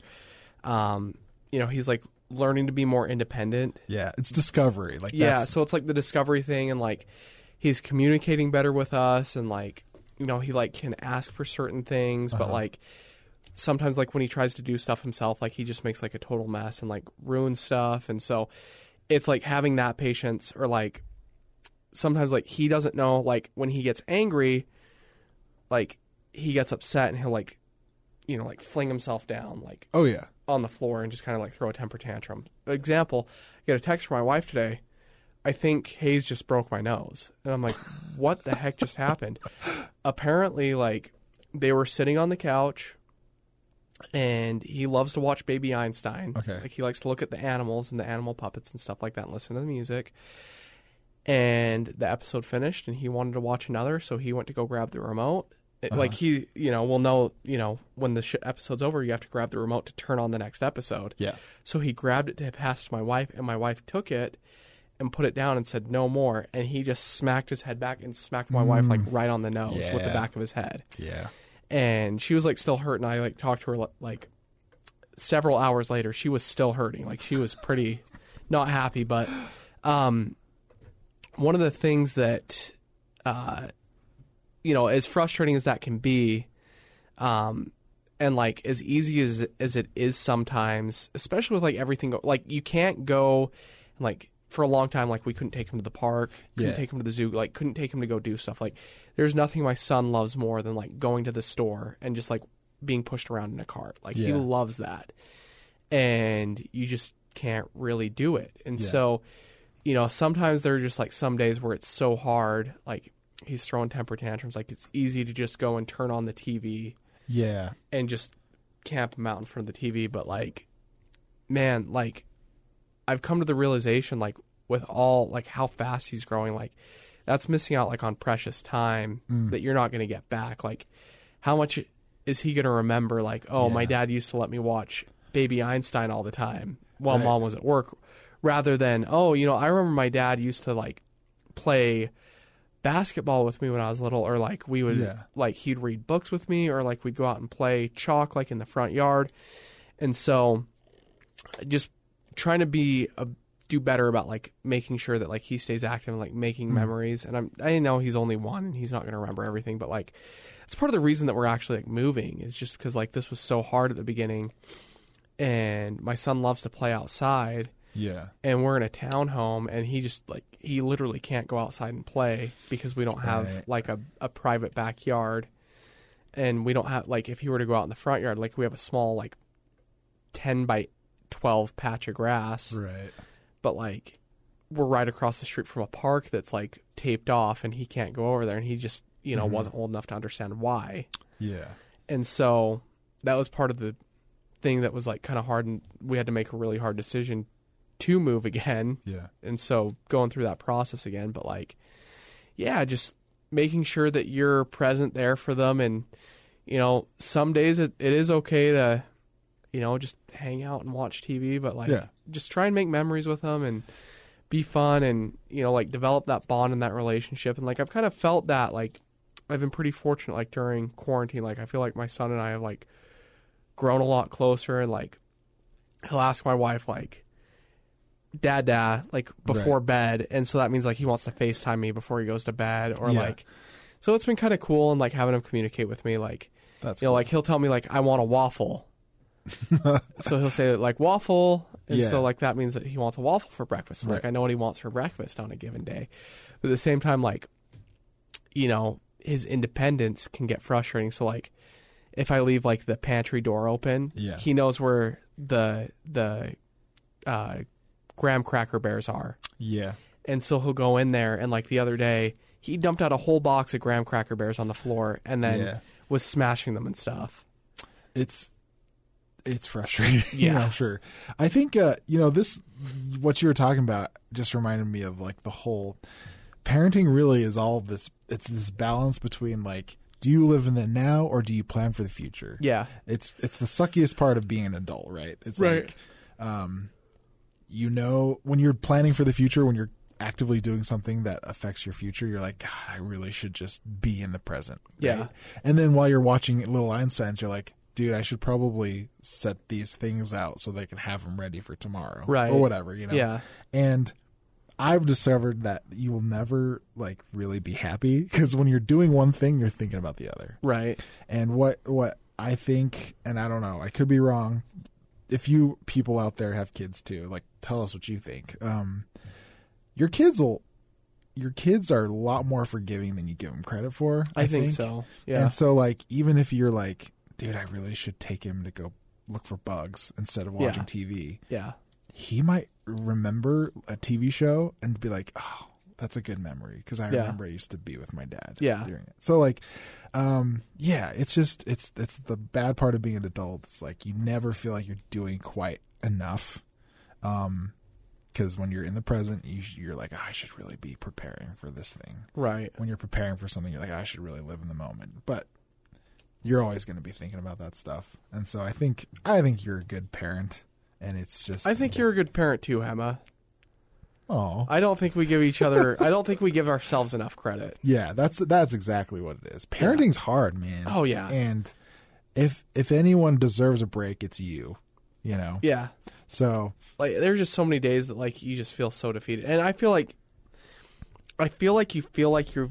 um, you know, he's like learning to be more independent. yeah it's discovery like yeah, so it's like the discovery thing, and like he's communicating better with us, and like you know he like can ask for certain things, but Uh-huh. like sometimes like when he tries to do stuff himself, like he just makes like a total mess and like ruins stuff, and so it's like having that patience, or like sometimes like he doesn't know like when he gets angry, like he gets upset and he'll like you know like fling himself down like oh yeah on the floor and just kind of like throw a temper tantrum. Example, I get a text from my wife today. I think Hayes just broke my nose. And I'm like, what the heck just happened? Apparently, like, they were sitting on the couch and he loves to watch Baby Einstein. Okay. Like, he likes to look at the animals and the animal puppets and stuff like that and listen to the music. And the episode finished and he wanted to watch another, so he went to go grab the remote. It- uh-huh. Like he, you know, will know, you know, when the sh- episode's over, you have to grab the remote to turn on the next episode. yeah So he grabbed it to pass to my wife, and my wife took it and put it down and said, "No more." And he just smacked his head back and smacked my wife like mm. right on the nose with the back of his head. yeah And she was like still hurt, and I like talked to her like several hours later. She was still hurting, like she was pretty not happy. But um, one of the things that uh, you know, as frustrating as that can be, um, and like as easy as as it is sometimes, especially with like everything, like you can't go, like for a long time, like we couldn't take him to the park, couldn't Yeah. take him to the zoo, like couldn't take him to go do stuff. Like there's nothing my son loves more than like going to the store and just like being pushed around in a cart. Like he loves that, and you just can't really do it. And Yeah. so, you know, sometimes there are just like some days where it's so hard, like he's throwing temper tantrums. Like it's easy to just go and turn on the TV yeah and just camp him out in front of the TV. But like, man, like I've come to the realization, like with all like how fast he's growing, like that's missing out like on precious time mm. that you're not going to get back. Like, how much is he going to remember? Like, oh, my dad used to let me watch Baby Einstein all the time while Right. mom was at work, rather than oh, you know, I remember my dad used to like play basketball with me when I was little, or like we would Yeah. like he'd read books with me, or like we'd go out and play chalk like in the front yard, and so just trying to be a do better about like making sure that like he stays active and like making mm-hmm. memories. And I'm I know he's only one and he's not going to remember everything, but like it's part of the reason that we're actually like moving is just because like this was so hard at the beginning, and my son loves to play outside yeah and we're in a townhome and he just like he literally can't go outside and play because we don't have Right. like a, a private backyard and we don't have like if he were to go out in the front yard like we have a small like 10 by 12 patch of grass right but like we're right across the street from a park that's like taped off and he can't go over there and he just you know mm-hmm. wasn't old enough to understand why yeah and so that was part of the thing that was like kind of hard and we had to make a really hard decision to move again. Yeah. And so going through that process again, but like, yeah, just making sure that you're present there for them. And, you know, some days it, it is okay to, you know, just hang out and watch TV, but like, Yeah. just try and make memories with them and be fun and, you know, like develop that bond and that relationship. And like, I've kind of felt that, like, I've been pretty fortunate, like, during quarantine. Like, I feel like my son and I have, like, grown a lot closer and, like, he'll ask my wife, like, dad dad like before Right. bed and so that means like he wants to facetime me before he goes to bed or Yeah. like so it's been kind of cool and like having him communicate with me like That's you know cool. like he'll tell me like i want a waffle so he'll say like waffle and Yeah. so like that means that he wants a waffle for breakfast like Right. i know what he wants for breakfast on a given day but at the same time like you know his independence can get frustrating so like if i leave like the pantry door open Yeah. he knows where the the uh graham cracker bears are yeah. and so he'll go in there and like the other day he dumped out a whole box of graham cracker bears on the floor and then Yeah. was smashing them and stuff it's it's frustrating. Yeah. I'm sure. I think uh, you know this. What you were talking about just reminded me of like the whole parenting. Really, is all this. It's this balance between like, do you live in the now or do you plan for the future? yeah It's it's the suckiest part of being an adult, right? It's Right. like, um, you know, when you're planning for the future, when you're actively doing something that affects your future, you're like, God, I really should just be in the present. right? Yeah. And then while you're watching Little Einsteins, you're like, dude, I should probably set these things out so they can have them ready for tomorrow, Right. Or whatever, you know. Yeah. And I've discovered that you will never like really be happy because when you're doing one thing, you're thinking about the other. right And what what I think, and I don't know, I could be wrong. If you people out there have kids too, like tell us what you think. Um, your kids will, your kids are a lot more forgiving than you give them credit for. i, think, so yeah And so, like, even if you're like, dude, I really should take him to go look for bugs instead of watching TV, yeah he might remember a TV show and be like, oh, that's a good memory because I Yeah. remember I used to be with my dad Yeah. during it. So like, um, yeah, it's just it's it's the bad part of being an adult. It's like you never feel like you're doing quite enough. Um, because when you're in the present, you, you're like, "Oh, I should really be preparing for this thing. right When you're preparing for something, you're like, I should really live in the moment. But you're always going to be thinking about that stuff. And so I think I think you're a good parent, and it's just i think you're a good parent too Hema oh i don't think we give each other i don't think we give ourselves enough credit Yeah, that's that's exactly what it is. Parenting's hard, man. Oh, yeah. And if if anyone deserves a break, it's you. You know. yeah So like there's just so many days that like you just feel so defeated and i feel like i feel like you feel like you're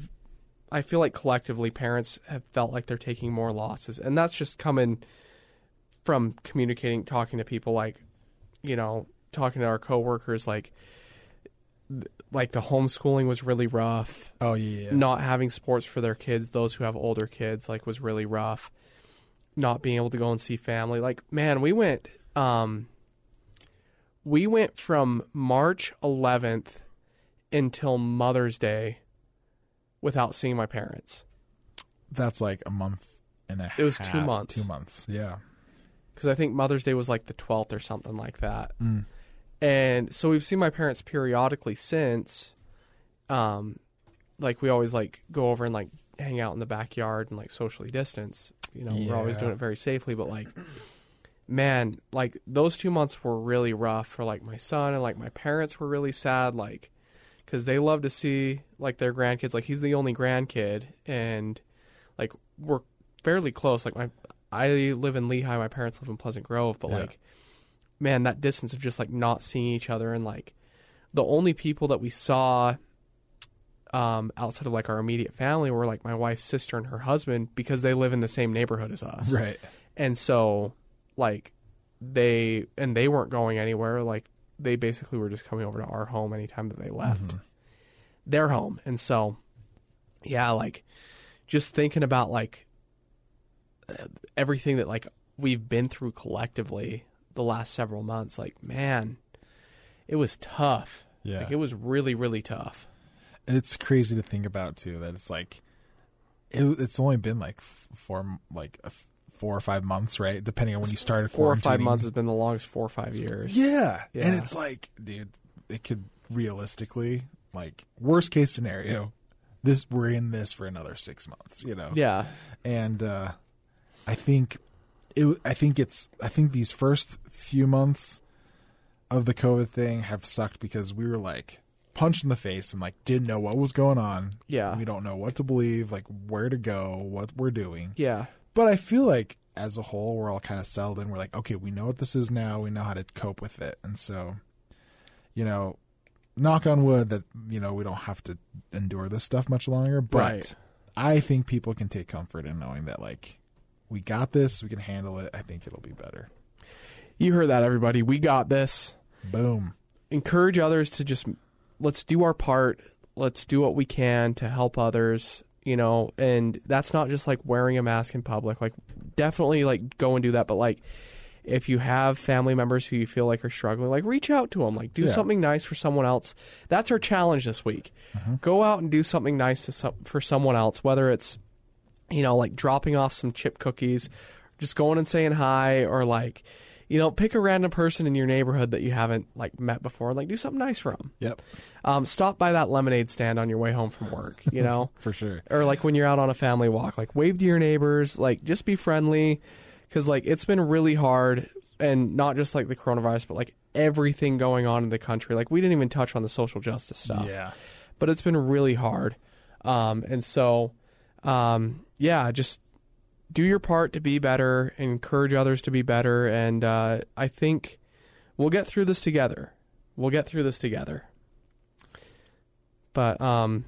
i feel like collectively parents have felt like they're taking more losses and that's just coming from communicating talking to people like you know talking to our coworkers like like the homeschooling was really rough. Oh yeah, not having sports for their kids those who have older kids like was really rough. Not being able to go and see family. Like man we went um we went from march 11th until mother's day without seeing my parents that's like a month and a half. It was two months. Two months. Yeah. because i think mother's day was like the 12th or something like that Mm. and so we've seen my parents periodically since um like we always like go over and like hang out in the backyard and like socially distance you know we're always doing it very safely but like man like those two months were really rough for like my son and like my parents were really sad like because they love to see like their grandkids. Like he's the only grandkid and like we're fairly close. Like my i live in Lehi. My parents live in pleasant grove but Yeah. like man that distance of just like not seeing each other and like the only people that we saw um, outside of like our immediate family were like my wife's sister and her husband because they live in the same neighborhood as us. Right. and so like they and they weren't going anywhere. Like they basically were just coming over to our home anytime that they mm-hmm. left. Their home. And so yeah like just thinking about like everything that like we've been through collectively the last several months like man it was tough. Yeah. like it was really really tough. It's crazy to think about too that it's like it, it's only been like four like a f- four or five months, right? Depending on when you started. Four or five months has been the longest four or five years. Yeah. Yeah. And it's like, dude, it could realistically, like, worst case scenario, this we're in this for another six months, you know? Yeah. And uh I think it I think it's I think these first few months of the COVID thing have sucked because we were like punched in the face and like didn't know what was going on. Yeah. We don't know what to believe, like where to go, what we're doing. Yeah. But I feel like as a whole, we're all kind of settled in. We're like, okay, we know what this is now. We know how to cope with it. And so, you know, knock on wood that, you know, we don't have to endure this stuff much longer. But Right. I think people can take comfort in knowing that, like, we got this, we can handle it. I think it'll be better. You heard that, everybody. We got this. Boom. Encourage others to just let's do our part. Let's do what we can to help others. You know, and that's not just like wearing a mask in public. Like, definitely like go and do that. But like, if you have family members who you feel like are struggling, like reach out to them. Like, do Yeah. something nice for someone else. That's our challenge this week. Mm-hmm. Go out and do something nice to some, for someone else. Whether it's you know, like dropping off some chip cookies, just going and saying hi, or like, you know, pick a random person in your neighborhood that you haven't like met before, and like do something nice for them. Yep. Um, stop by that lemonade stand on your way home from work, you know, For sure. or like when you're out on a family walk, like wave to your neighbors, like just be friendly, because like it's been really hard, and not just like the coronavirus, but like everything going on in the country. Like we didn't even touch on the social justice stuff Yeah. but it's been really hard. Um, and so, um, yeah, just do your part to be better, encourage others to be better, and uh, I think we'll get through this together. We'll get through this together. But um,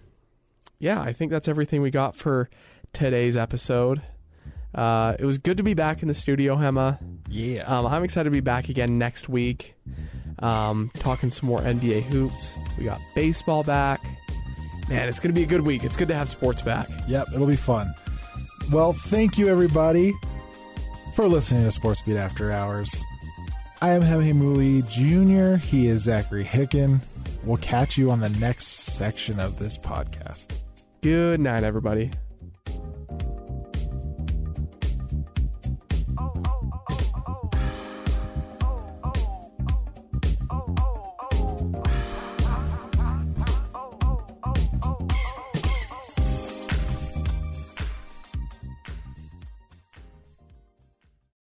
yeah, I think that's everything we got for today's episode. Uh, it was good to be back in the studio, Hema. Yeah. Um, I'm excited to be back again next week, um, talking some more NBA hoops. We got baseball back. Man, it's going to be a good week. It's good to have sports back. Yep, it'll be fun. Well, thank you everybody for listening to Sports Beat After Hours. I am Hemi Mooley Jr. He is Zachary Hicken. We'll catch you on the next section of this podcast. Good night, everybody.